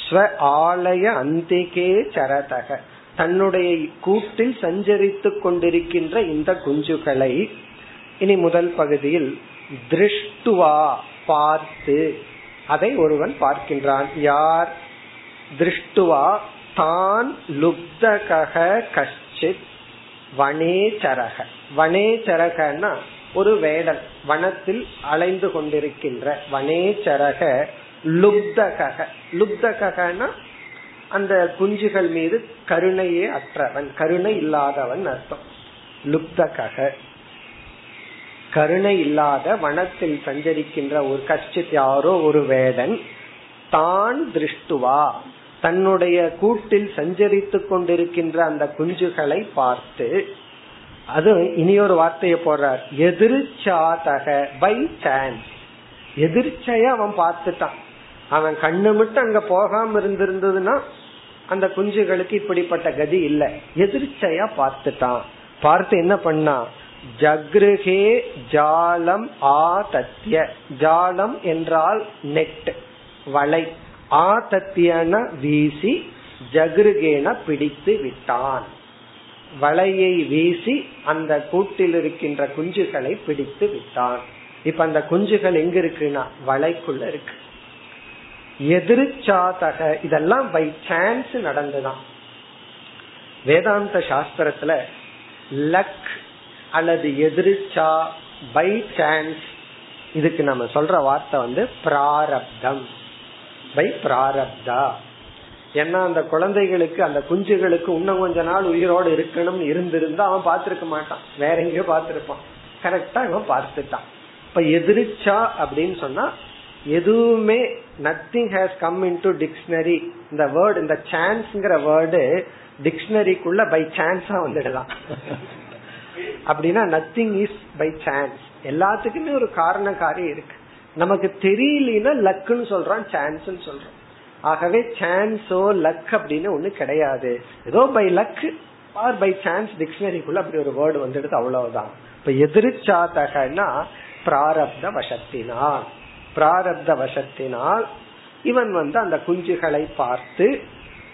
ஸ்வ ஆலய அந்திகே சரதக. தன்னுடைய கூட்டில் சஞ்சரித்து கொண்டிருக்கின்ற இந்த குஞ்சுகளை இனி முதல் பகுதியில் திருஷ்டுவா பார்த்து அதை ஒருவன் பார்க்கின்றான். யார்? திருஷ்டுவா தான் லுப்தக கஷ்டித் வனேச்சரக வனேச்சரகன்னா ஒரு வேடன் வனத்தில் அலைந்து கொண்டிருக்கின்ற வனேச்சரக லுப்தக லுப்தகனா அந்த குஞ்சுகள் மீது கருணையே அற்றவன் கருணை இல்லாதவன் அர்த்தம். லுப்தக கருணை இல்லாத வனத்தில் சஞ்சரிக்கின்ற ஒரு கஷ்டித் யாரோ ஒரு வேடன் தான் திருஷ்டுவா. தன்னுடைய கூட்டில் சஞ்சரித்து கொண்டிருக்கின்ற அந்த குஞ்சுகளை பார்த்து அது இனி ஒரு வார்த்தையை போடுறார். எதிர்ச்சாதக பை சான்ஸ் எதிர்ச்சையா அவன் பார்த்துட்டான். அவன் கண்ணு மட்டும் அங்க போகாம இருந்திருந்ததுன்னா அந்த குஞ்சுகளுக்கு இப்படிப்பட்ட கதி இல்ல. எதிர்ச்சையா பார்த்துட்டான். பார்த்து என்ன பண்ணா? ஜக்ருகே ஜாலம் ஆ ஜாலம் என்றால் நெட் வலை. ஆதத்தியன வீசி ஜகிருகேன பிடித்து விட்டான். வலையை வீசி அந்த கூட்டில் இருக்கின்ற குஞ்சுகளை பிடித்து விட்டான். இப்ப அந்த குஞ்சுகள் எங்க இருக்குன்னா வலைக்குள்ள இருக்கு. எதிர்ச்சாதக இதெல்லாம் பை சான்ஸ் நடந்துதான். வேதாந்த சாஸ்திரத்துல லக் அல்லது எதிர்ச்சா பை சான்ஸ் இதுக்கு நம்ம சொல்ற வார்த்தை வந்து பிராரப்தம். பை பிராரப்தா. ஏன்னா அந்த குழந்தைகளுக்கு அந்த குஞ்சுகளுக்கு இன்னும் கொஞ்ச நாள் உயிரோடு இருக்கணும் இருந்திருந்தா அவன் பார்த்திருக்க மாட்டான். வேற எங்கேயோ பார்த்திருப்பான். கரெக்டா இவன் பார்த்துட்டான். இப்ப எதிர்ச்சா அப்படின்னு சொன்னா எதுவுமே nothing has come in to dictionary இந்த வேர்டு இந்த சான்ஸ்ங்கிற வேர்டு டிக்ஷனரிக்குள்ள பை சான்ஸா வந்துடலாம். அப்படின்னா நத்திங் இஸ் பை சான்ஸ் எல்லாத்துக்குமே ஒரு காரண காரியம் இருக்கு. நமக்கு தெரியலனா லக்குன்னு சொல்றான் சான்ஸ் சொல்றோம் ஆகவே சான்ஸோ லக் அப்படின்னு ஒண்ணு கிடையாது. ஏதோ by luck or by chance டிக்ஷனரிக்குள்ள அப்படி ஒரு வேர்டு வந்துடுது அவ்வளவுதான். இப்ப எதிர்ச்சாத்தகன்னா பிராரப்த வசத்தினால். பிராரப்த வசத்தினால் இவன் வந்து அந்த குஞ்சுகளை பார்த்து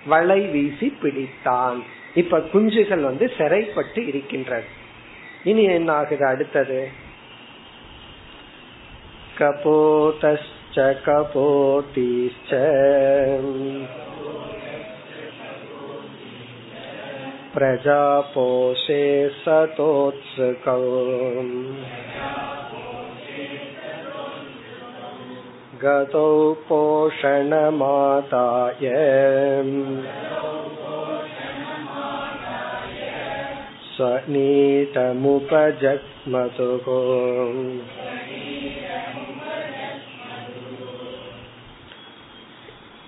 வலை வீசி பிடித்தான். இப்ப குஞ்சுகள் வந்து சிறைப்பட்டு இருக்கின்றது. இனி என்ன ஆகுது அடுத்தது? कपोतश्च कपोतीश्च प्रजापोषे सतोत्सुकौ गतौ पोषणमादाय स्वनीतमुपजग्मतुः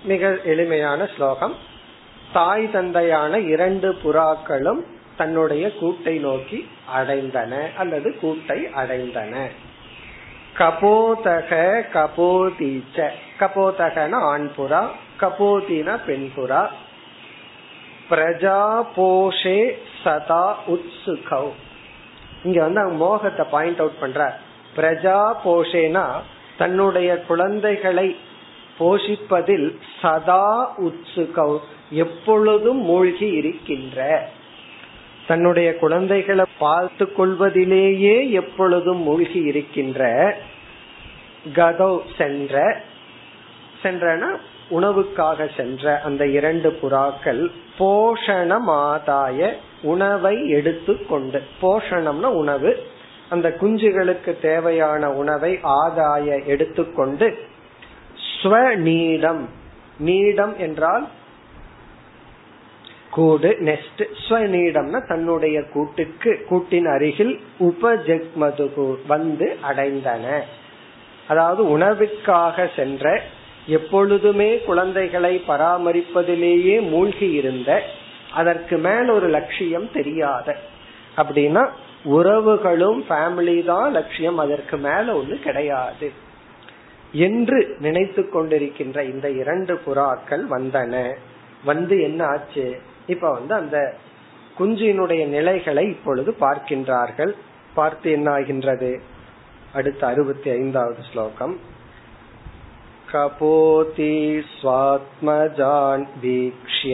மிக எளிமையான ஸ்லோகம். தாய் தந்தையான இரண்டு புறாக்களும் தன்னுடைய கூட்டை நோக்கி அடைந்தன அல்லது கூட்டை அடைந்தன. கபோதக கபோதீச்ச. கபோதகன ஆண் புறா கபோதின பெண் புறா பிரஜா போஷே சதா உத்சுகௌ. இங்க வந்து அவங்க மோகத்தை பாயிண்ட் அவுட் பண்ற பிரஜா போஷேனா தன்னுடைய குழந்தைகளை போஷிப்பதில் சதா உத்சுகௌ எப்பொழுதும் மூழ்கி இருக்கின்ற. தன்னுடைய குழந்தைகளை பார்த்து கொள்வதிலேயே எப்பொழுதும் மூழ்கி இருக்கின்ற கதோ சென்ற. சென்றன உணவுக்காக சென்ற அந்த இரண்டு புறாக்கள் போஷணம் ஆதாய உணவை எடுத்து கொண்டு. போஷணம்னா உணவு. அந்த குஞ்சுகளுக்கு தேவையான உணவை ஆதாய எடுத்துக்கொண்டு ஸ்வநீடம். நீடம் என்றால் கூடு நெஸ்ட் ஸ்வநீடம்னா தன்னுடைய கூட்டுக்கு கூட்டின் அருகில் உபஜெக்மதுகு வந்து அடைந்தன. அதாவது உணவுக்காக சென்ற எப்பொழுதுமே குழந்தைகளை பராமரிப்பதிலேயே மூழ்கி இருந்த அதற்கு மேல் ஒரு லட்சியம் தெரியாத. அப்படின்னா உறவுகளும் ஃபேமிலி தான் லட்சியம் அதற்கு மேல ஒண்ணு கிடையாது. என்று நினைத்து கொண்டிருக்கின்ற இந்த இரண்டு புறாக்கள் வந்தன வந்து என்ன ஆச்சு இப்ப வந்து அந்த குஞ்சினுடைய நிலைகளை இப்பொழுது பார்க்கின்றார்கள் பார்த்து என்ன ஆகின்றது அடுத்த அறுபத்தி ஐந்தாவது ஸ்லோகம் कपोति स्वात्मजान् वीक्ष्य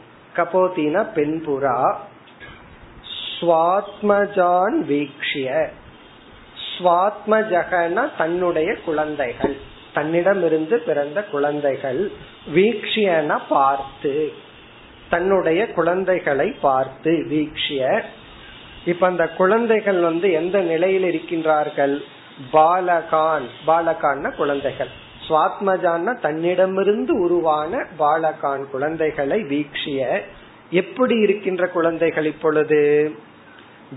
கபோதினா பெண்புறா. ஸ்வாத்மஜான் வீக்ஷிய. ஸ்வாத்மஜகன தன்னுடைய குழந்தைகள். தன்னிடமிருந்து பிறந்த குழந்தைகள். வீக்ஷியன பார்த்து. தன்னுடைய குழந்தைகளை பார்த்து வீக்ஷிய. இப்ப அந்த குழந்தைகள் வந்து எந்த நிலையில் இருக்கின்றார்கள்? பாலகான். பாலகான் குழந்தைகள். சுவாத்மஜான்னா தன்னிடமிருந்து உருவான பாலகான் குழந்தைகளை வீக்ஷிய. எப்படி இருக்கின்ற குழந்தைகள் இப்பொழுது?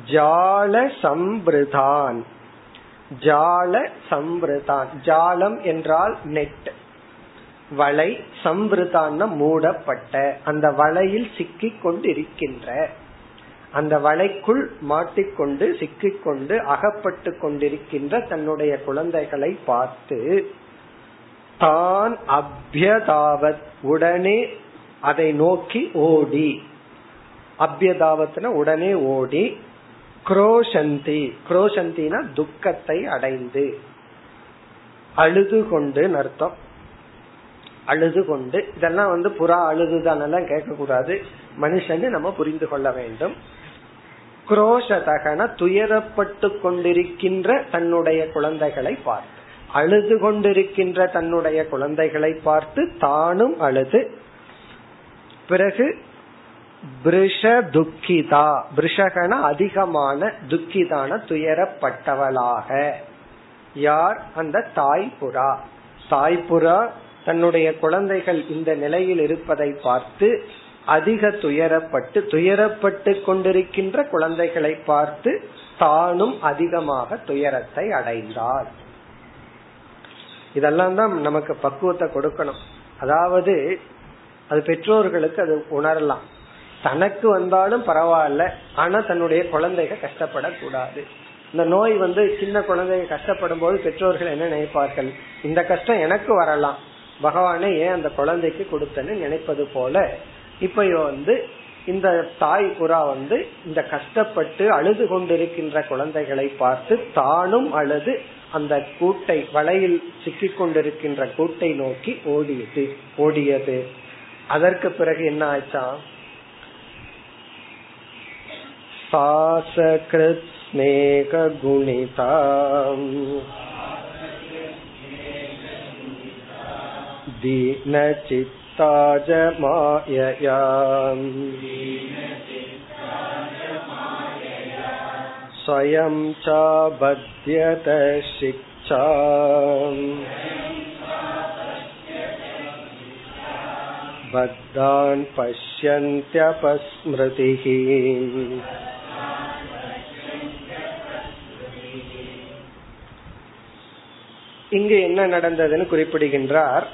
ஜால சம்பிரதான் ஜால சம்பிரதான் ஜாலம் என்றால் நெட். வலை சம்பிரதான் மூடப்பட்ட. அந்த வலையில் சிக்கிக் கொண்டிருக்கின்ற அந்த வலைக்குள் மாட்டிக்கொண்டு சிக்கிக்கொண்டு அகப்பட்டு கொண்டிருக்கின்ற தன்னுடைய குழந்தைகளை பார்த்து தான் அபியதாவத் உடனே அதை நோக்கி ஓடி. அபியதாவத்னா உடனே ஓடி குரோஷந்தி. குரோஷந்தினா துக்கத்தை அடைந்து. அழுது கொண்டு அர்த்தம். அழுது கொண்டு இதெல்லாம் வந்து புறா அழுதுதான் கேட்க கூடாது மனுஷன் நம்ம புரிந்து கொள்ள வேண்டும். குரோஷதகன துயரப்பட்டு கொண்டிருக்கின்ற தன்னுடைய குழந்தைகளை பார்த்து அழுது கொண்டிருக்கின்ற தன்னுடைய குழந்தைகளை பார்த்து தானும் அழுது. பிறகு பிருஷ துக்கிதா பிருஷகன அதிகமான துக்கிதான துயரப்பட்டவளாக. யார்? அந்த தாய்புரா தாய்புரா தன்னுடைய குழந்தைகள் இந்த நிலையில் இருப்பதை பார்த்து அதிக துயரப்பட்டு துயரப்பட்டு கொண்டிருக்கின்ற குழந்தைகளை பார்த்து தானும் அதிகமாக துயரத்தை அடைந்தாள். இதெல்லாம் தான் நமக்கு பக்குவத்தை கொடுக்கணும். அதாவது அது பெற்றோர்களுக்கு அது உணரலாம். தனக்கு வந்தாலும் பரவாயில்ல ஆனா தன்னுடைய குழந்தைக கஷ்டப்படக்கூடாது. இந்த நோய் வந்து சின்ன குழந்தைங்க கஷ்டப்படும் போது பெற்றோர்கள் என்ன நினைப்பார்கள்? இந்த கஷ்டம் எனக்கு வரலாம். பகவானே ஏன் அந்த குழந்தைக்கு கொடுத்தன்னு நினைப்பது போல இப்ப வந்து இந்த தாய் புறா வந்து இந்த கஷ்டப்பட்டு அழுது கொண்டிருக்கின்ற குழந்தைகளை பார்த்து தானும் அழுது அந்த கூட்டை வலையில் சிக்கிக் கொண்டிருக்கின்ற கூட்டை நோக்கி ஓடியது ஓடியது. அதற்கு பிறகு என்ன ஆச்சா சாசகிருத் ஸ்நேக குணிதா स्वयं चाबध्यत शिक्षा बद्धान् पश्यन्त्यपस्मृतिः இங்கு என்ன நடந்ததுன்னு குறிப்பிடுகின்றார்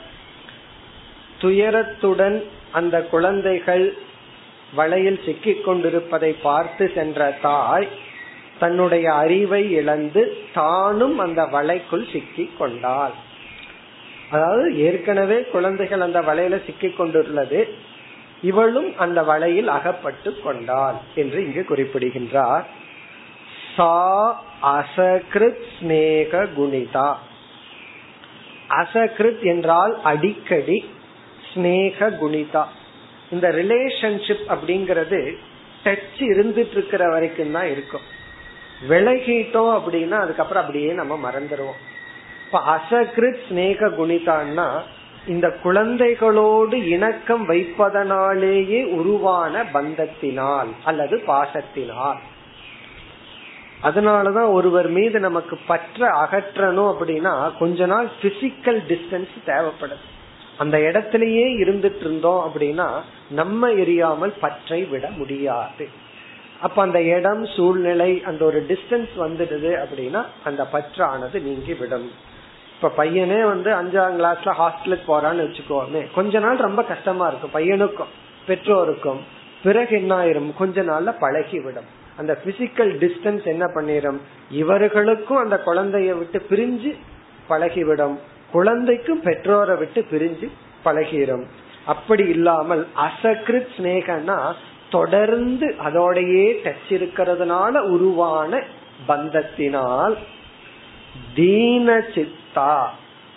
துயரத்துடன் அந்த குழந்தைகள் வலையில் சிக்கிக் கொண்டிருப்பதை பார்த்து சென்ற தாய் தன்னுடைய அறிவை இழந்து தானும் அந்த வலைக்குள் சிக்கிக் கொண்டாள். அதாவது ஏற்கனவே குழந்தைகள் அந்த வலையில சிக்கிக் கொண்டுள்ளது இவளும் அந்த வலையில் அகப்பட்டு கொண்டாள் என்று இங்கு குறிப்பிடுகின்றார். சா அசகிருத் ஸ்நேக குணிதா. அசகிருத் என்றால் அடிக்கடி ஸ்னேக குணிதா. இந்த ரிலேஷன்ஷிப் அப்படிங்கிறது டச் இருந்துட்டு இருக்கிற வரைக்கும் தான் இருக்கும். விலகிட்டோம் அப்படின்னா அதுக்கப்புறம் அப்படியே நம்ம மறந்துடுவோம் இப்ப அசகிருத் ஸ்னேக குணிதான்னா இந்த குழந்தைகளோடு இணக்கம் வைப்பதனாலேயே உருவான பந்தத்தினால் அல்லது பாசத்தினால். அதனாலதான் ஒருவர் மீது நமக்கு பற்ற அகற்றணும் அப்படின்னா கொஞ்ச நாள் பிசிக்கல் டிஸ்டன்ஸ் தேவைப்படுது அந்த இடத்திலேயே இருந்துட்டு இருந்தோம் அப்படின்னா நம்ம எரியாமல் பற்றை விட முடியாது. அப்ப அந்த இடம் சூழ்நிலை அந்த ஒரு டிஸ்டன்ஸ் வந்துடுது அப்படின்னா அந்த பற்றானது நீங்கி விடும். இப்ப பையனே வந்து அஞ்சாம் கிளாஸ்ல ஹாஸ்டலுக்கு போறான்னு வச்சுக்கோமே கொஞ்ச நாள் ரொம்ப கஷ்டமா இருக்கும். பையனுக்கும் பெற்றோருக்கும். பிறகு என்ன ஆயிரும்? கொஞ்ச நாள்ல பழகிவிடும் அந்த பிசிக்கல் டிஸ்டன்ஸ் என்ன பண்ணிடும் இவர்களுக்கும் அந்த குழந்தைய விட்டு பிரிஞ்சு பழகிவிடும் குழந்தைக்கும் பெற்றோரை விட்டு பிரிஞ்சு பழகிரும். அப்படி இல்லாமல் அசகிருத் ஸ்னேகன்னா தொடர்ந்து அதோடையே டச் இருக்கிறதுனால உருவான பந்தத்தினால் தீன சித்தா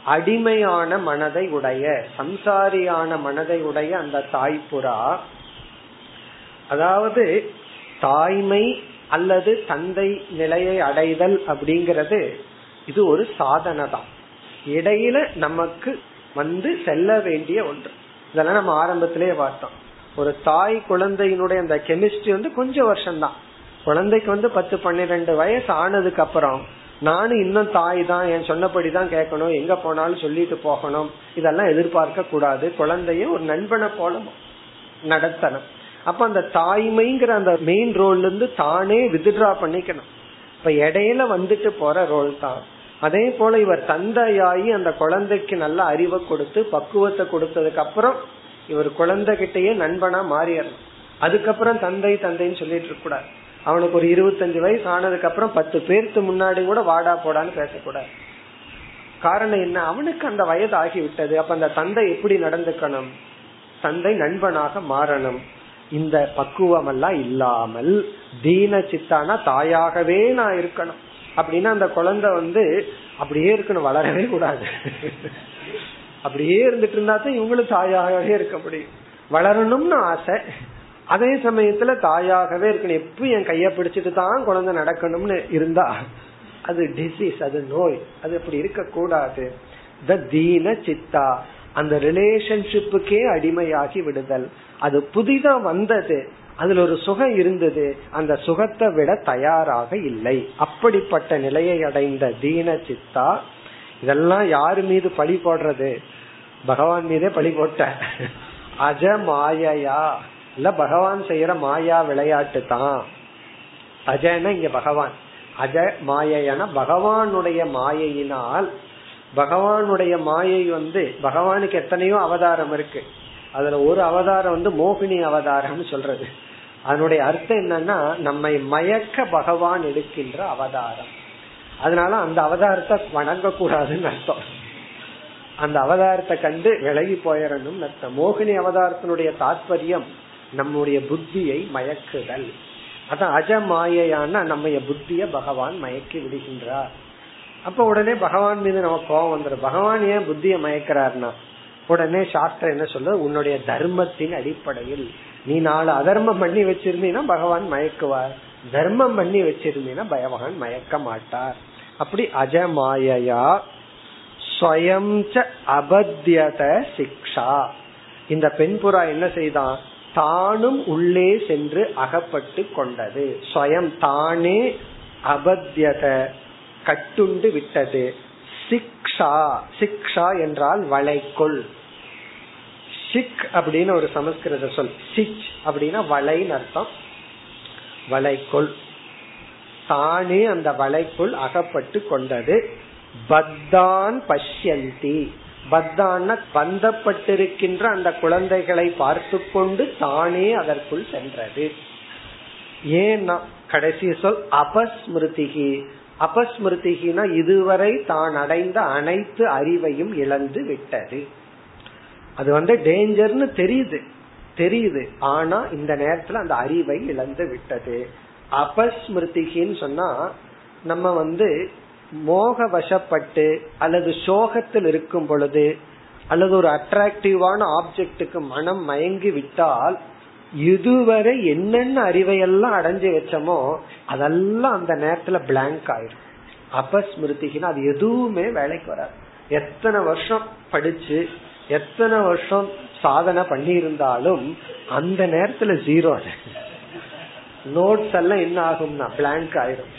அடிமையான மனதை உடைய சம்சாரியான மனதை உடைய அந்த தாய்ப்புறா அதாவது தாய்மை அல்லது தந்தை நிலையை அடைதல் அப்படிங்கிறது இது ஒரு சாதனை தான் இடையில நமக்கு வந்து செல்ல வேண்டிய ஒன்று. இதெல்லாம் நம்ம ஆரம்பத்திலேயே பார்த்தோம். ஒரு தாய் குழந்தையினுடைய அந்த கெமிஸ்ட்ரி வந்து கொஞ்சம் வருஷம் தான் குழந்தைக்கு வந்து பத்து பன்னிரெண்டு வயசு ஆனதுக்கு அப்புறம் நானும் இன்னும் தாய் தான் என் சொன்னபடிதான் கேட்கணும் எங்க போனாலும் சொல்லிட்டு போகணும். இதெல்லாம் எதிர்பார்க்க கூடாது. குழந்தையும் ஒரு நண்பனை போல நடத்தணும். அப்ப அந்த தாய்மைங்கிற அந்த மெயின் ரோல்ல இருந்து தானே வித்ட்ரா பண்ணிக்கணும். இப்ப இடையில வந்துட்டு போற ரோல் தான். அதே போல இவர் தந்தையாகி அந்த குழந்தைக்கு நல்ல அறிவை கொடுத்து பக்குவத்தை கொடுத்ததுக்கு அப்புறம் இவர் குழந்தைகிட்டயே நண்பனா மாறிடணும் அதுக்கப்புறம் தந்தை தந்தைன்னு சொல்லிட்டு இருக்க கூடாது அவனுக்கு ஒரு இருபத்தஞ்சு வயசு ஆனதுக்கு அப்புறம் பத்து பேருக்கு முன்னாடி கூட வாடா போடான்னு பேசக்கூடாது. காரணம் என்ன? அவனுக்கு அந்த வயது ஆகிவிட்டது. அப்ப அந்த தந்தை எப்படி நடந்துக்கணும்? தந்தை நண்பனாக மாறணும். இந்த பக்குவம் எல்லாம் இல்லாமல் தீன சித்தானா தாயாகவே நான் இருக்கணும். அப்படின்னா அந்த குழந்தை வந்து அப்படியே இருக்கணும் வளரவே கூடாது. அப்படியே இருந்துட்டு இருந்தா தான் இவங்களும் தாயாகவே இருக்க முடியும். வளரணும்னு ஆசை. அதே சமயத்துல தாயாகவே இருக்கணும். எப்ப என் கைய பிடிச்சிட்டு தான் குழந்தை நடக்கணும்னு இருந்தா அது டிசீஸ் அது நோய் அது அப்படி இருக்க கூடாது த தீன சித்தா அந்த ரிலேஷன்ஷிப்புக்கே அடிமையாகி விடுதல். அது புதிதா வந்தது. அதுல ஒரு சுகம் இருந்தது. அந்த சுகத்தை விட தயாராக இல்லை. அப்படிப்பட்ட நிலையை அடைந்த தீன சித்தா இதெல்லாம் யாரு மீது பழி போடுறது? பகவான் மீதே பழி போட்ட. அஜ மாயையா? இல்ல பகவான் செய்யற மாயா விளையாட்டு தான். அஜன இங்க பகவான். அஜ மாயையான பகவானுடைய மாயையினால் பகவானுடைய மாயை வந்து பகவானுக்கு எத்தனையோ அவதாரம் இருக்கு. அதுல ஒரு அவதாரம் வந்து மோகினி அவதாரம்னு சொல்றது. அதனுடைய அர்த்தம் என்னன்னா நம்மை மயக்க பகவான் எடுக்கின்ற அவதாரம். அதனால அந்த அவதாரத்தை வணங்க கூடாதுன்னு அர்த்தம். அந்த அவதாரத்தை கண்டு விலகி போயிடணும் அர்த்தம். மோகினி அவதாரத்தினுடைய தாற்பயம் நம்முடைய புத்தியை மயக்குதல். அதான் அஜமாயான நம்ம புத்திய பகவான் மயக்கி விடுகின்றார். அப்ப உடனே பகவான் மீது நம்ம கோபம் வந்துடும் பகவான் ஏன் புத்திய மயக்கிறார்னா உடனே சாஸ்திரம் என்ன சொல்ல உன்னுடைய தர்மத்தின் அடிப்படையில். நீ நாலு அதர்மம் பண்ணி வச்சிருந்தீங்கன்னா பகவான் மயக்குவார். தர்மம் பண்ணி வச்சிருந்தீங்கன்னா பகவான் மயக்க மாட்டார். அப்படி அஜமாயா ஸ்வயம் அபத்தியத சிக்ஷா. இந்த பெண்புறா என்ன செய்தான்? தானும் உள்ளே சென்று அகப்பட்டு கொண்டது. ஸ்வயம் தானே அபத்தியத கட்டுண்டு விட்டது. சிக்ஷா. சிக்ஷா என்றால் வளைக்குள் சிக் அப்படின்னு ஒரு சமஸ்கிருத சொல். சிச் அப்படின்னா வலைன்னு அர்த்தம். வலைக்குள். தானே அந்த வலைக்குள் அகப்பட்டு கொண்டது. பத்தான் பஷ்யந்தி. பத்தான பந்தப்பட்டிருக்கின்ற அந்த குழந்தைகளை பார்த்து கொண்டு தானே அதற்குள் சென்றது. ஏன்னா கடைசி சொல் அபஸ்மிருதிகி. அபஸ்மிருதிகினா இதுவரை தான் அடைந்த அனைத்து அறிவையும் இழந்து விட்டது. அது வந்து டேஞ்சர்னு தெரியுது. தெரியுது. ஆனா இந்த நேரத்துல அந்த அறிவை இழந்து விட்டது. அபஸ்மிருதிகின்னு சொன்னா நம்ம வந்து மோக வசப்பட்டு அல்லது சோகத்தில் இருக்கும் பொழுது அல்லது ஒரு அட்ராக்டிவான ஆப்ஜெக்டுக்கு மனம் மயங்கி விட்டால் இதுவரை என்னென்ன அறிவையெல்லாம் அடைஞ்சு வச்சோமோ அதெல்லாம் அந்த நேரத்துல பிளாங்க் ஆயிரும். அபஸ்மிருதிக்குன்னு அது எதுவுமே வேலைக்கு வராது. எத்தனை வருஷம் படிச்சு எத்தனை வருஷம் சாதனை பண்ணி இருந்தாலும் அந்த நேரத்துல ஜீரோ நோட்ஸ் எல்லாம் என்ன ஆகும்னா பிளாங்க் ஆயிரும்.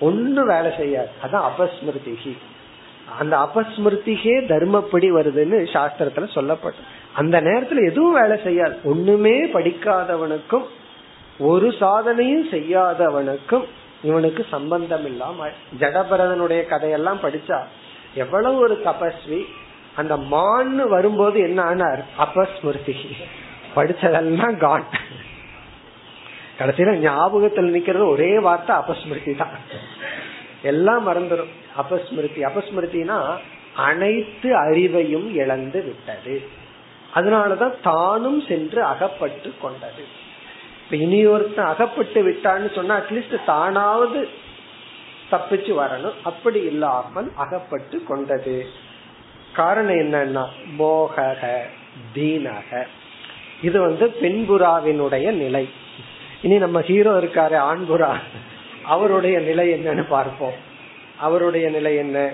ஒன்னும் வேலை செய்யாது. அதான் அபஸ்மிருதிகி அந்த அபஸ்மிருதிகே தர்மப்படி வருதுன்னு சாஸ்திரத்துல சொல்லப்படும் அந்த நேரத்துல எதுவும் வேலை செய்யாது. ஒண்ணுமே படிக்காதவனுக்கும் ஒரு சாதனையும் செய்யாதவனுக்கும் இவனுக்கு சம்பந்தம் இல்லாம ஜடபரதனுடைய கதையெல்லாம் படிச்சா எவ்வளவு ஒரு தபஸ்வி அந்த மான்னு வரும்போது என்ன ஆனார்? அபஸ்மிருதி படிச்சதெல்லாம் கான். கடைசியில ஞாபகத்தில் நிக்கிறது ஒரே வார்த்தை அபஸ்மிருதி தான். எல்லாம் மறந்துடும் அபஸ்மிருதி. அபஸ்மிருத்தினா அனைத்து அறிவையும் இழந்து விட்டது. அதனாலதான் தானும் சென்று அகப்பட்டு கொண்டது. இனி ஒருத்தன் அகப்பட்டு விட்டான்னு சொன்னா அட்லீஸ்ட் தானாவது தப்பிச்சு வரணும். அப்படி இல்லாமல் அகப்பட்டு கொண்டது. காரணம் என்னன்னா மோகக தீனக. இது வந்து பெண்புறாவினுடைய நிலை. இனி நம்ம ஹீரோ இருக்காரு ஆண்புறா அவருடைய நிலை என்னன்னு பார்ப்போம் அவருடைய நிலை என்ன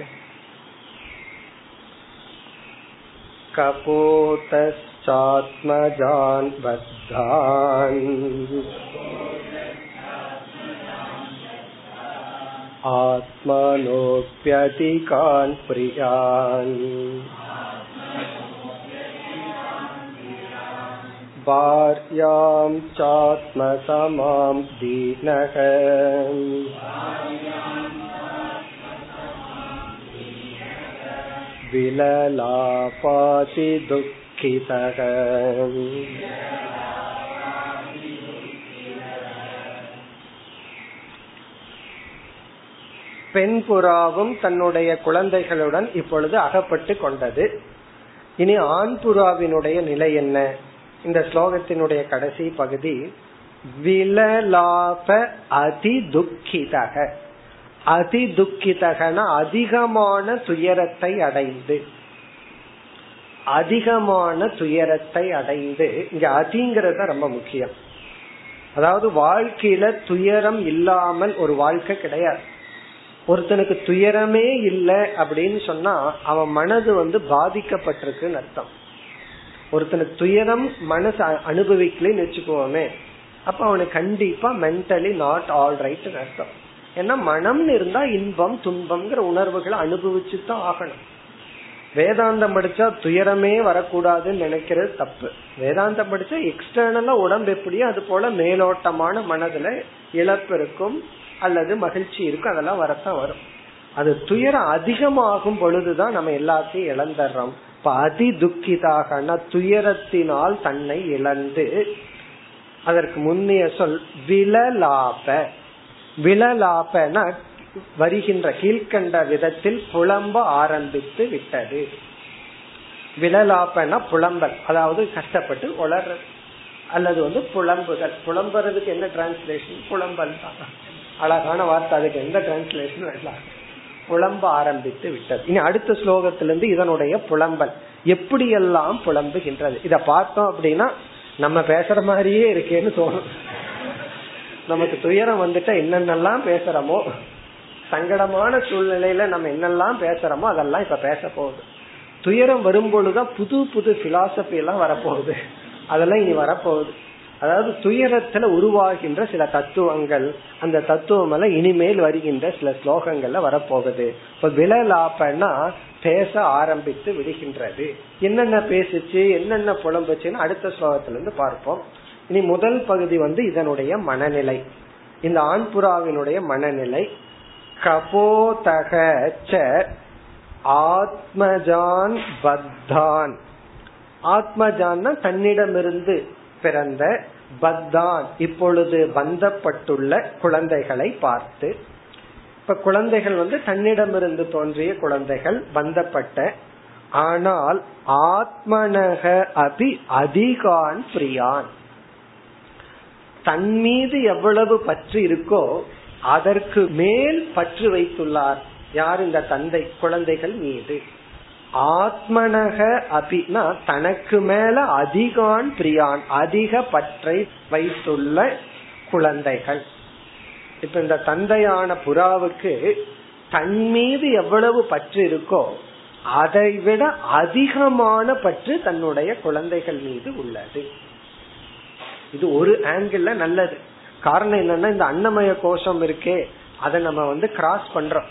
कपोतश्चात्मजान् बद्धान् आत्मनोऽप्यतिकान् प्रियान् भार्यां चात्मसमां दीनः विललापाति दुःखितः பெண் புறாவும் தன்னுடைய குழந்தைகளுடன் இப்பொழுது அகப்பட்டு கொண்டது இனி ஆண் புறாவினுடைய நிலை என்ன இந்த ஸ்லோகத்தினுடைய கடைசி பகுதி விலலாப அதி துக்கிதக அதி துக்கிதகன அதிகமான துயரத்தை அடைந்து. அதிகமான துயரத்தை அடைந்து. இங்க அதிங்கிறது ரொம்ப முக்கியம். அதாவது வாழ்க்கையில துயரம் இல்லாமல் ஒரு வாழ்க்கை கிடையாது. ஒருத்தனுக்கு துயரமே இல்லை அப்படின்னு சொன்னா அவன் மனது வந்து பாதிக்கப்பட்டிருக்குன்னு அர்த்தம். ஒருத்தனுக்கு துயரம் மனசு அனுபவிக்கலன்னு வச்சுக்கோமே. அப்ப அவனுக்கு கண்டிப்பா மென்டலி நாட் ஆல் ரைட் அர்த்தம். ஏன்னா மனம்னு இருந்தா இன்பம் துன்பம்ங்கிற உணர்வுகளை அனுபவிச்சு தான் ஆகணும். வேதாந்தம் படிச்சா துயரமே வரக்கூடாதுன்னு நினைக்கிறது தப்பு. வேதாந்தம் படிச்சா எக்ஸ்டர்னலா உடம்பு எப்படியோ அது போல மேலோட்டமான மனதுல இழப்பு இருக்கும் அல்லது மகிழ்ச்சி இருக்கும் அதெல்லாம் வரத்தான் வரும். அது துயரம் அதிகமாகும் பொழுதுதான் நம்ம எல்லாத்தையும் இழந்துடுறோம். இப்ப அதி துக்கிதாக துயரத்தினால் தன்னை இழந்து அதற்கு முன்னைய சொல் விலலாப விலலாபன வருகின்ற கீழ்கண்ட விதத்தில் புலம்ப ஆரம்பித்து விட்டது. விலலாப்பன புலம்பல் அதாவது கஷ்டப்பட்டு உளர்றது அல்லது வந்து புலம்புதல். புலம்புறதுக்கு என்ன டிரான்ஸ்லேஷன் புலம்பல் தான். அழகான வார்த்தை அதுக்கு எந்த டிரான்ஸ்லேஷன் வேண்டாம். புலம்ப ஆரம்பித்து விட்டது. இனி அடுத்த ஸ்லோகத்திலிருந்து இதனுடைய புலம்பல் எப்படியெல்லாம் புலம்புகின்றது? இத பார்த்தோம் அப்படின்னா நம்ம பேசுற மாதிரியே இருக்கேன்னு தோணும். நமக்கு துயரம் வந்துட்டா என்னென்னலாம் பேசுறோமோ சங்கடமான சூழ்நிலையில நம்ம என்னெல்லாம் பேசுறோமோ அதெல்லாம் இப்ப பேச போகுது. துயரம் வரும்பொழுதுதான் புது புது பிலாசபி எல்லாம் வரப்போகுது. அதெல்லாம் இனி வரப்போகுது. அதாவது துயரத்துல உருவாகின்ற சில தத்துவங்கள் அந்த தத்துவம் எல்லாம் இனிமேல் வருகின்ற சில ஸ்லோகங்கள்ல வரப்போகுது. இப்ப விழலாப்பன்னா பேச ஆரம்பித்து விடுகின்றது. என்னென்ன பேசுச்சு என்னென்ன புலம்புச்சுன்னு அடுத்த ஸ்லோகத்துல இருந்து பார்ப்போம். இனி முதல் பகுதி வந்து இதனுடைய மனநிலை. இந்த ஆண்புறாவினுடைய மனநிலை கபோதக ஆத்மஜான் பத்தான். ஆத்மஜான் தன்னிடமிருந்து பிறந்த பத்தான் இப்பொழுது பந்தப்பட்டுள்ள குழந்தைகளை பார்த்து இப்ப குழந்தைகள் வந்து தன்னிடமிருந்து தோன்றிய குழந்தைகள் பந்தப்பட்ட ஆனால் ஆத்மனக அபி அதிகான் பிரியான். தன் மீது எவ்வளவு பற்று இருக்கோ அதற்கு மேல் பற்று வைத்துள்ளார் யார் இந்த தந்தை குழந்தைகள் மீது. ஆத்மனக அபினா தனக்கு மேல அதிகான் பிரியான் அதிக பற்றை வைத்துள்ள குழந்தைகள். இப்ப இந்த தந்தையான புறாவுக்கு தன் மீது எவ்வளவு பற்று இருக்கோ அதை விட அதிகமான பற்று தன்னுடைய குழந்தைகள் மீது உள்ளது. இது ஒரு ஆங்கிள் நல்லது. காரணம் என்னன்னா இந்த அன்னமய கோஷம் இருக்கே அதை நம்ம வந்து கிராஸ் பண்றோம்.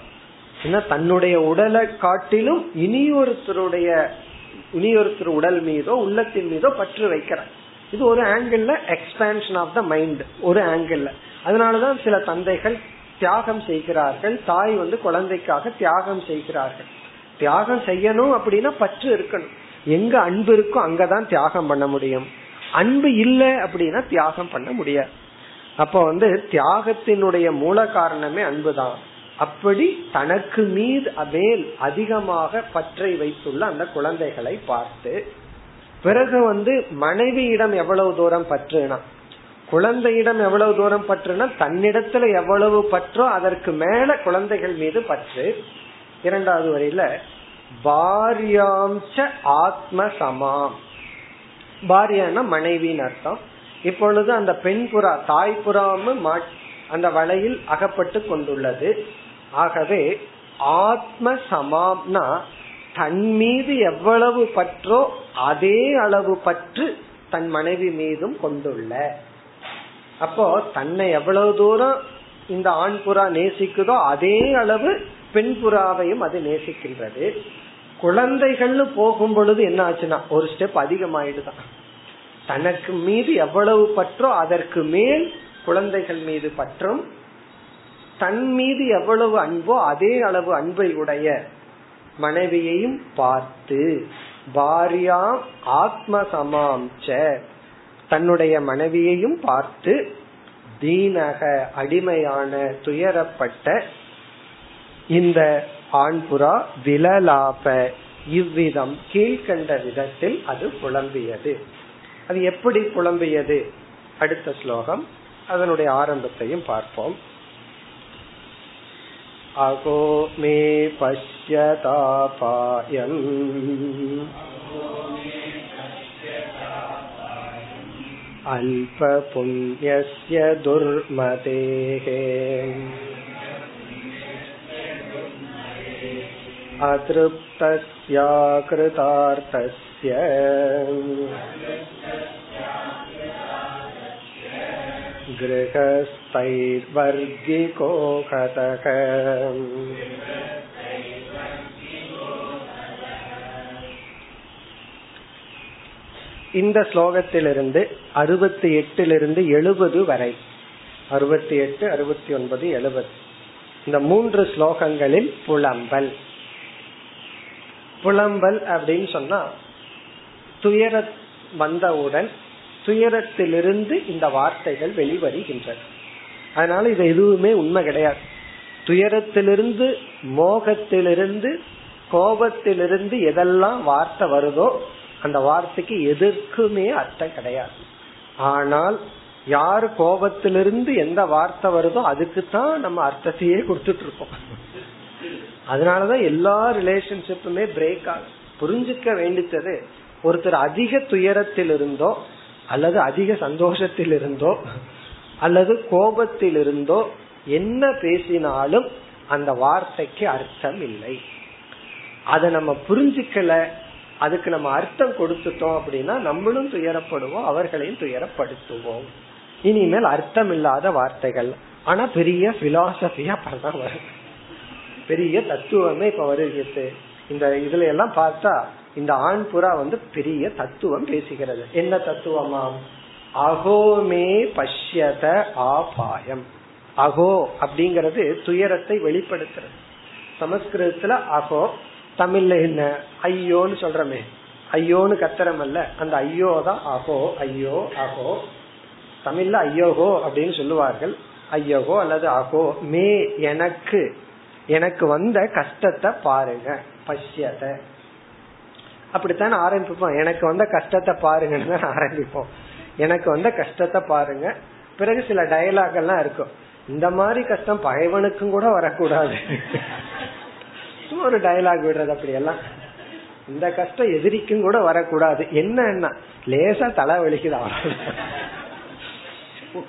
ஏன்னா தன்னுடைய உடலை காட்டிலும் இனியொருத்தருடைய இனியொருத்தர் உடல் மீதோ உள்ளத்தின் மீதோ பற்று வைக்கிறார். இது ஒரு angle expansion of the mind ஒரு ஆங்கிள் அதனாலதான் சில தந்தைகள் தியாகம் செய்கிறார்கள் தாய் வந்து குழந்தைக்காக தியாகம் செய்கிறார்கள். தியாகம் செய்யணும் அப்படின்னா பற்று இருக்கணும். எங்க அன்பு இருக்கோ அங்கதான் தியாகம் பண்ண முடியும். அன்பு இல்லை அப்படின்னா தியாகம் பண்ண முடியாது. அப்ப வந்து தியாகத்தினுடைய மூல காரணமே அன்புதான். அப்படி தனக்கு மீது மேல் அதிகமாக பற்றை வைத்துள்ள அந்த குழந்தைகளை பார்த்து பிறகு வந்து மனைவியிடம் எவ்வளவு தூரம் பற்றுனா குழந்தையிடம் எவ்வளவு தூரம் பற்றுனா தன்னிடத்துல எவ்வளவு பற்றோ அதற்கு மேல குழந்தைகள் மீது பற்று. இரண்டாவது வரையில பாரியாம்ச ஆத்ம சமாம் பாரியான மனைவின்னு அர்த்தம். இப்பொழுது அந்த பெண் புறா தாய் புறாம அந்த வலையில் அகப்பட்டு கொண்டுள்ளது. ஆகவே ஆத்ம சமாம்னா தன் மீது எவ்வளவு பற்றோ அதே அளவு பற்று தன் மனைவி மீதும் கொண்டுள்ள. அப்போ தன்னை எவ்வளவு தூரம் இந்த ஆண் புறா நேசிக்குதோ அதே அளவு பெண் புறாவையும் அது நேசிக்கின்றது. குழந்தைகள்னு போகும் பொழுது என்ன ஆச்சுன்னா ஒரு ஸ்டெப் அதிகமாயிடுதான். தனக்கு மீது எவ்வளவு பற்றோ அதற்கு மேல் குழந்தைகள் மீது பற்றும் தன் மீது எவ்வளவு அன்போ அதே அளவு அன்பை உடைய மனைவியையும் பார்த்து பாரியாம் ஆத்ம சமாம்ச தன்னுடைய மனைவியையும் பார்த்து தீனக அடிமையான துயரப்பட்ட இந்த ஆண்புறா விலலாப. இவ்விதம் கீழ்கண்ட விதத்தில் அது புலம்பியது. அது எப்படி புலம்பியது? அடுத்த ஸ்லோகம் அதனுடைய ஆரம்பத்தையும் பார்ப்போம். अहो मे पश्यतापायम् अल्पपुण्यस्य दुर्मतेः अतृप्तस्याकृतार्थस्य गृहस्थैर्वर्गिको गतः இந்த ஸ்லோகத்திலிருந்து அறுபத்தி எட்டிலிருந்து எழுபது வரை அறுபத்தி எட்டு அறுபத்தி ஒன்பது எழுபது இந்த மூன்று ஸ்லோகங்களில் புலம்பல் புலம்பல் அப்படின்னு சொன்னா துயர வந்தவுடன் துயரத்திலிருந்து இந்த வார்த்தைகள் வெளிவருகின்றன. அதனால இது எதுவுமே உண்மை கிடையாது. துயரத்திலிருந்து மோகத்திலிருந்து கோபத்திலிருந்து எதெல்லாம் வார்த்தை வருதோ அந்த வார்த்தைக்கு எதற்குமே அர்த்தம் கிடையாது. ஆனால் யார் கோபத்திலிருந்து எந்த வார்த்தை வருதோ அதுக்கு தான் நம்ம அர்த்தத்தையே கொடுத்துட்டு இருக்கோம். அதனாலதான் எல்லா ரிலேஷன்ஷிப்புமே பிரேக் ஆகும். புரிஞ்சுக்க வேண்டித்தது ஒருத்தர் அதிக துயரத்தில் இருந்தோ அல்லது அதிக சந்தோஷத்தில் இருந்தோ அல்லது கோபத்தில் இருந்தோ என்ன பேசினாலும் அந்த வார்த்தைக்கு அர்த்தம் இல்லை. அதை நம்ம புரிஞ்சுக்கல அதுக்கு நம்ம அர்த்தம் கொடுத்துட்டோம் அப்படின்னா நம்மளும் துயரப்படுவோம் அவர்களையும் துயரப்படுத்துவோம். இனிமேல் அர்த்தம் இல்லாத வார்த்தைகள். ஆனா பெரிய பிலாசபியா அப்பதான் வரும். பெரிய தத்துவமே இப்ப வருகிறது. இந்த இதுல எல்லாம் பார்த்தா இந்த ஆண் புறா வந்து பெரிய தத்துவம் பேசுகிறது. என்ன தத்துவமாம் அகோமே பஷ்யத ஆபாயம். அகோ அப்படிங்கறது துயரத்தை வெளிப்படுத்துறது. சமஸ்கிருதத்துல அகோ தமிழ்ல என்ன? ஐயோன்னு சொல்றமே. ஐயோன்னு கத்துறமல்ல அல்ல அந்த ஐயோ தான் அகோ ஐயோ அகோ. தமிழ்ல ஐயோகோ அப்படின்னு சொல்லுவார்கள். ஐயோகோ அல்லது அகோ மே எனக்கு. எனக்கு வந்த கஷ்டத்தை பாருங்க. பஷ்யத்தை அப்படித்தான் ஆரம்பிப்போம். எனக்கு வந்த கஷ்டத்தை பாருங்கன்னு ஆரம்பிப்போம். எனக்கு வந்த கஷ்டத்தை பாருங்க. பிறகு சில டயலாக் எல்லாம் இருக்கும். இந்த மாதிரி கஷ்டம் பகைவனுக்கும் கூட வரக்கூடாது. ஒரு டயலாக் விடுறது அப்படி எல்லாம் இந்த கஷ்டம் எதிரிக்கும் கூட வரக்கூடாது. என்ன லேசா தலை வலிக்குது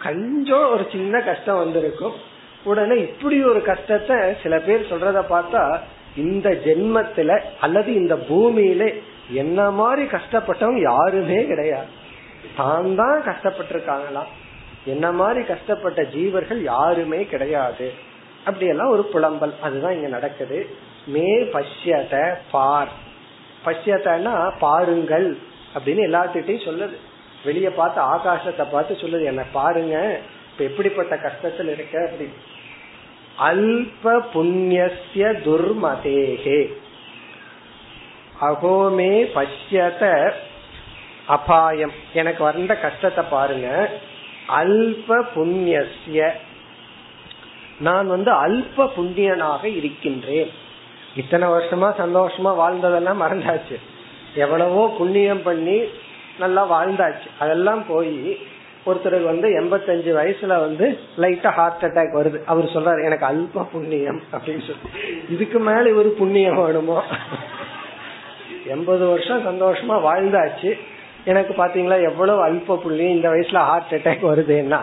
கொஞ்சம் ஒரு சின்ன கஷ்டம் வந்திருக்கும். உடனே இப்படி ஒரு கஷ்டத்தை சில பேர் சொல்றத பார்த்தா இந்த ஜென்மத்துல அல்லது இந்த பூமியில என்ன மாதிரி கஷ்டப்பட்டவங்க யாருமே கிடையாது. தான் தான் கஷ்டப்பட்டிருக்காங்களாம் என்ன மாதிரி கஷ்டப்பட்ட ஜீவர்கள் யாருமே கிடையாது. அப்படியெல்லாம் ஒரு புலம்பல். அதுதான் இங்க நடக்குது. மே பஷ்யத பார். பஷ்யத்தனா பாருங்கள் அப்படின்னு எல்லாத்துட்டையும் சொல்லுது. வெளிய பார்த்து ஆகாசத்தை பார்த்து சொல்லுது. என்ன பாருங்க. இப்ப எப்படிப்பட்ட கஷ்டத்தில் இருக்க அப்படி அல்ப புண்ணிய துர்மதேகே. அகோமே பச்சத அபாயம். எனக்கு வந்த கஷ்டத்தை பாருங்க. அல்ப புண்ணியசிய நான் வந்து அல்ப புண்ணியனாக இருக்கின்றேன். இத்தனை வருஷமா சந்தோஷமா வாழ்ந்ததெல்லாம் மறந்தாச்சு. எவ்வளவோ புண்ணியம் பண்ணி நல்லா வாழ்ந்தாச்சு. அதெல்லாம் போய் ஒருத்தருக்கு வந்து எண்பத்தஞ்சு வயசுல வந்து லைட்டா ஹார்ட் அட்டாக் வருது. அவர் சொல்றாரு எனக்கு அல்ப புண்ணியம் அப்படின்னு சொல்லி. இதுக்கு மேல ஒரு புண்ணியம் வேணுமோ? எண்பது வருஷம் சந்தோஷமா வாழ்ந்தாச்சு. எனக்கு பாத்தீங்களா எவ்வளவு அல்ப புண்ணியம் இந்த வயசுல ஹார்ட் அட்டாக் வருதுன்னா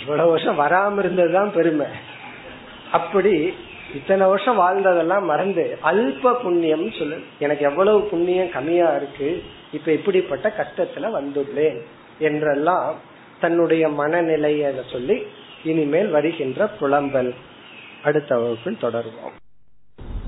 இவ்வளவு வருஷம் வராம இருந்ததுதான் பெருமை. அப்படி இத்தனை வருஷம் வாழ்ந்ததெல்லாம் மறந்து அல்ப புண்ணியம் சொல்லு எனக்கு எவ்வளவு புண்ணியம் கம்மியா இருக்கு இப்ப இப்படிப்பட்ட கஷ்டத்துல வந்துள்ளேன் என்றெல்லாம் தன்னுடைய மனநிலையை சொல்லி இனிமேல் வருகின்ற புலம்பல். அடுத்த வகுப்பில் தொடர்வோம்.